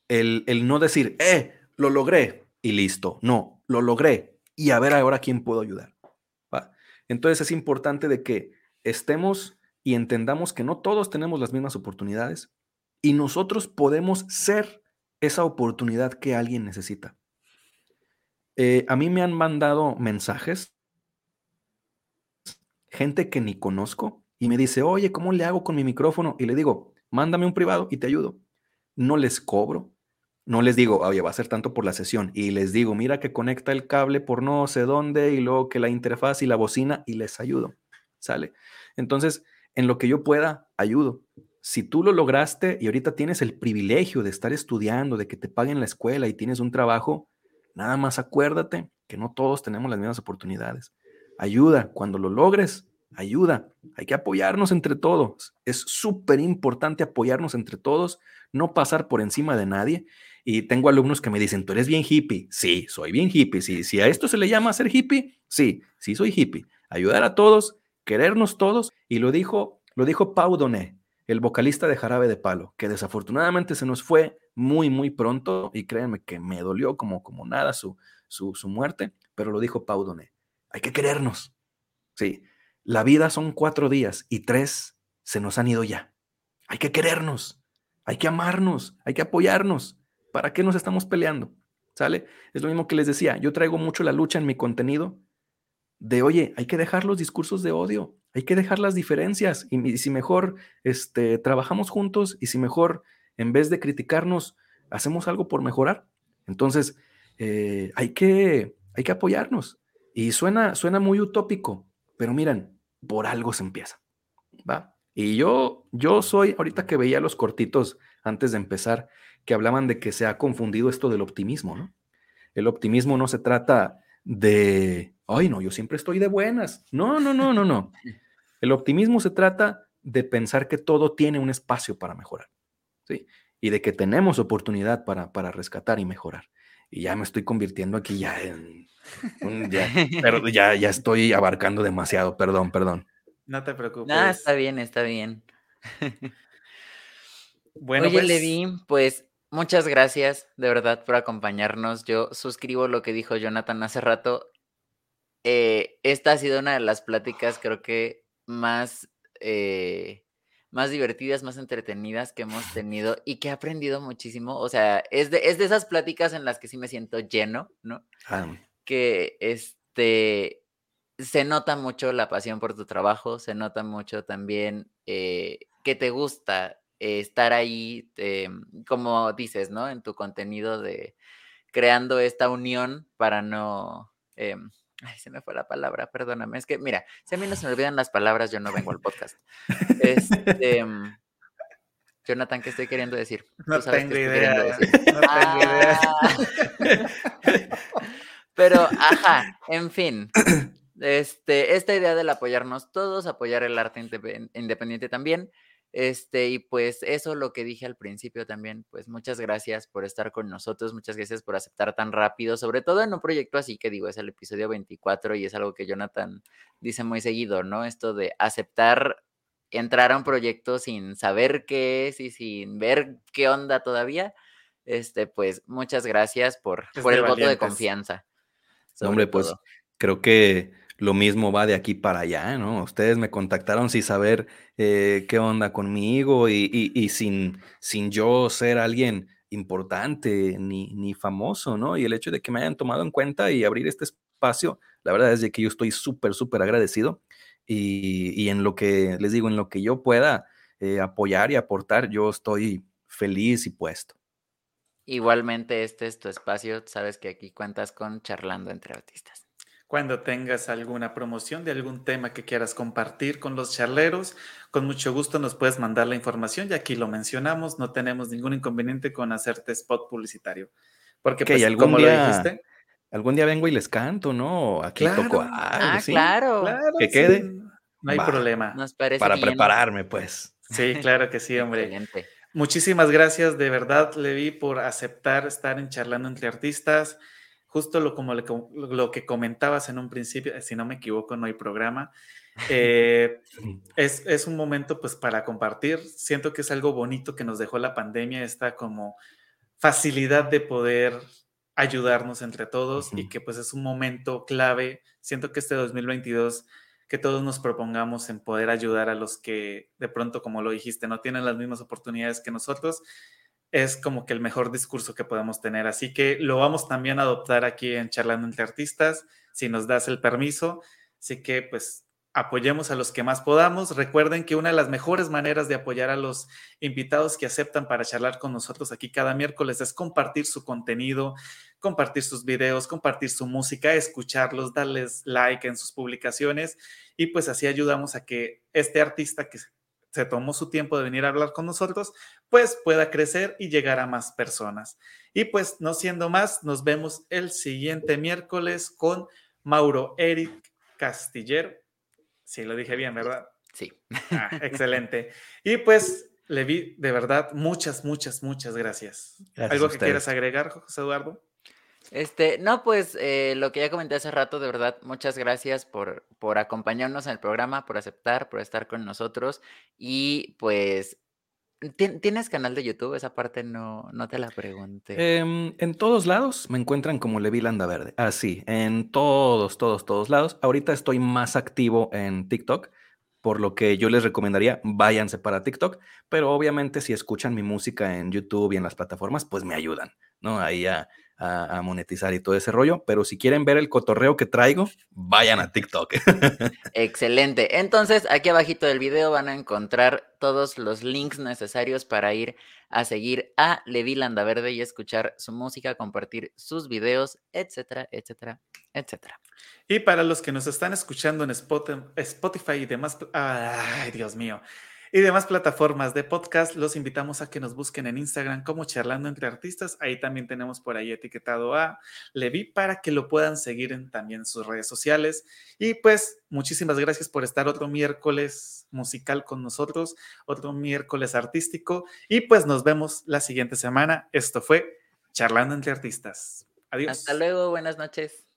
El, no decir, eh, lo logré y listo. No, lo logré y a ver ahora quién puedo ayudar. Entonces es importante de que estemos y entendamos que no todos tenemos las mismas oportunidades y nosotros podemos ser esa oportunidad que alguien necesita. Eh, a mí me han mandado mensajes, gente que ni conozco, y me dice, oye, ¿cómo le hago con mi micrófono? Y le digo, mándame un privado y te ayudo. No les cobro, no les digo, oye, va a ser tanto por la sesión. Y les digo, mira que conecta el cable por no sé dónde y luego que la interfaz y la bocina y les ayudo. ¿Sale? Entonces, en lo que yo pueda, ayudo. Si tú lo lograste y ahorita tienes el privilegio de estar estudiando, de que te paguen la escuela y tienes un trabajo, nada más acuérdate que no todos tenemos las mismas oportunidades. Ayuda, cuando lo logres, ayuda. Hay que apoyarnos entre todos. Es súper importante apoyarnos entre todos, no pasar por encima de nadie. Y tengo alumnos que me dicen, tú eres bien hippie. Sí, soy bien hippie. Sí, si a esto se le llama ser hippie, sí, sí soy hippie. Ayudar a todos, querernos todos. Y lo dijo, lo dijo Pau Doné, el vocalista de Jarabe de Palo, que desafortunadamente se nos fue muy, muy pronto. Y créanme que me dolió como, como nada su, su, su muerte, pero lo dijo Pau Doné. Hay que querernos. Sí, la vida son cuatro días y tres se nos han ido ya. Hay que querernos, hay que amarnos, hay que apoyarnos. ¿Para qué nos estamos peleando? ¿Sale? Es lo mismo que les decía, yo traigo mucho la lucha en mi contenido de, oye, hay que dejar los discursos de odio, hay que dejar las diferencias y, si mejor este, trabajamos juntos y si mejor, en vez de criticarnos, hacemos algo por mejorar. Entonces, eh, hay, que, hay que apoyarnos. Y suena, suena muy utópico, pero miren, por algo se empieza, ¿va? Y yo, yo soy, ahorita que veía los cortitos antes de empezar, que hablaban de que se ha confundido esto del optimismo, ¿no? El optimismo no se trata de, ay, no, yo siempre estoy de buenas. No, no, no, no, no. El optimismo se trata de pensar que todo tiene un espacio para mejorar, ¿sí? Y de que tenemos oportunidad para, para rescatar y mejorar. Y ya me estoy convirtiendo aquí ya en ya, pero [laughs] ya, ya estoy abarcando demasiado, perdón, perdón. No te preocupes. No, está bien, está bien. [laughs] bueno, Oye, pues... Levi, pues muchas gracias de verdad por acompañarnos. Yo suscribo lo que dijo Jonathan hace rato. Eh, esta ha sido una de las pláticas, creo que más, eh, más divertidas, más entretenidas que hemos tenido y que he aprendido muchísimo. O sea, es de, es de esas pláticas en las que sí me siento lleno, ¿no? Ah, que este, se nota mucho la pasión por tu trabajo, se nota mucho también eh, que te gusta estar ahí, em, como dices, ¿no? En tu contenido de creando esta unión para no... Ay, se me fue la palabra, perdóname. Es que, mira, si a mí no se me [laughs] olvidan las palabras, yo no vengo al podcast. Este, em, Jonathan, ¿qué estoy queriendo decir? No tengo idea. No tengo idea. Pero, ajá, en fin. Este, esta idea del apoyarnos todos, apoyar el arte independiente también. Este, y pues eso lo que dije al principio también, pues muchas gracias por estar con nosotros, muchas gracias por aceptar tan rápido, sobre todo en un proyecto así que digo, es el episodio 24 y es algo que Jonathan dice muy seguido, ¿no? Esto de aceptar entrar a un proyecto sin saber qué es y sin ver qué onda todavía. Este, pues muchas gracias por, por el voto de confianza. Hombre, pues creo que lo mismo va de aquí para allá, ¿no? Ustedes me contactaron sin saber eh, qué onda conmigo y, sin, sin yo ser alguien importante ni, ni, famoso, ¿no? Y el hecho de que me hayan tomado en cuenta y abrir este espacio, la verdad es de que yo estoy súper, súper agradecido y, en lo que, les digo, en lo que yo pueda eh, apoyar y aportar, yo estoy feliz y puesto. Igualmente, este es tu espacio, sabes que aquí cuentas con charlando entre artistas. Cuando tengas alguna promoción de algún tema que quieras compartir con los charleros, con mucho gusto nos puedes mandar la información y aquí lo mencionamos, no tenemos ningún inconveniente con hacerte spot publicitario. Porque, pues, algún como día, lo dijiste, algún día vengo y les canto, ¿no? Aquí toco Ah, claro. Que quede. No hay problema. Nos parece Para prepararme, pues. Sí, claro que sí, [laughs] hombre. Muchísimas gracias de verdad, Levi, por aceptar estar en Charlando entre Artistas justo lo, como lo que comentabas en un principio, si no me equivoco, no hay programa. Eh, [laughs] es, es, un momento pues para compartir. Siento que es algo bonito que nos dejó la pandemia, esta como facilidad de poder ayudarnos entre todos y que pues es un momento clave. Siento que este 2022 que todos nos propongamos en poder ayudar a los que de pronto, como lo dijiste, no tienen las mismas oportunidades que nosotros es como que el mejor discurso que podemos tener. Así que lo vamos también a adoptar aquí en Charlando entre Artistas, si nos das el permiso. Así que pues apoyemos a los que más podamos. Recuerden que una de las mejores maneras de apoyar a los invitados que aceptan para charlar con nosotros aquí cada miércoles es compartir su contenido, compartir sus videos, compartir su música, escucharlos, darles like en sus publicaciones y pues así ayudamos a que este artista que se tomó su tiempo de venir a hablar con nosotros, pues pueda crecer y llegar a más personas. Y pues no siendo más, nos vemos el siguiente miércoles con Mauro Eric Castillero. Sí, lo dije bien, ¿verdad? Sí. Ah, [laughs] excelente. Y pues, Levi, de verdad, muchas, muchas, muchas gracias. ¿Algo que quieras agregar, José Eduardo? Este, no, pues eh, lo que ya comenté hace rato, de verdad, muchas gracias por, por acompañarnos en el programa, por aceptar, por estar con nosotros. Y pues, ¿tienes canal de YouTube? Esa parte no, no te la pregunté. Em, en todos lados me encuentran como Levi Landaverde. Así, ah, en todos, todos, todos lados. Ahorita estoy más activo en TikTok por lo que yo les recomendaría, váyanse para TikTok, pero obviamente si escuchan mi música en YouTube y en las plataformas, pues me ayudan, ¿no? Ahí a, a, monetizar y todo ese rollo, pero si quieren ver el cotorreo que traigo, vayan a TikTok. [laughs] Excelente. Entonces, aquí abajito del video van a encontrar todos los links necesarios para ir a seguir a Levi Landaverde y escuchar su música, compartir sus videos, etcétera, etcétera, etcétera. Y para los que nos están escuchando en Spotify y demás, ay, Dios mío, y demás plataformas de podcast, los invitamos a que nos busquen en Instagram como Charlando entre Artistas. Ahí también tenemos por ahí etiquetado a Levi para que lo puedan seguir en también sus redes sociales. Y pues muchísimas gracias por estar otro miércoles musical con nosotros, otro miércoles artístico. Y pues nos vemos la siguiente semana. Esto fue Charlando entre Artistas. Adiós. Hasta luego, buenas noches.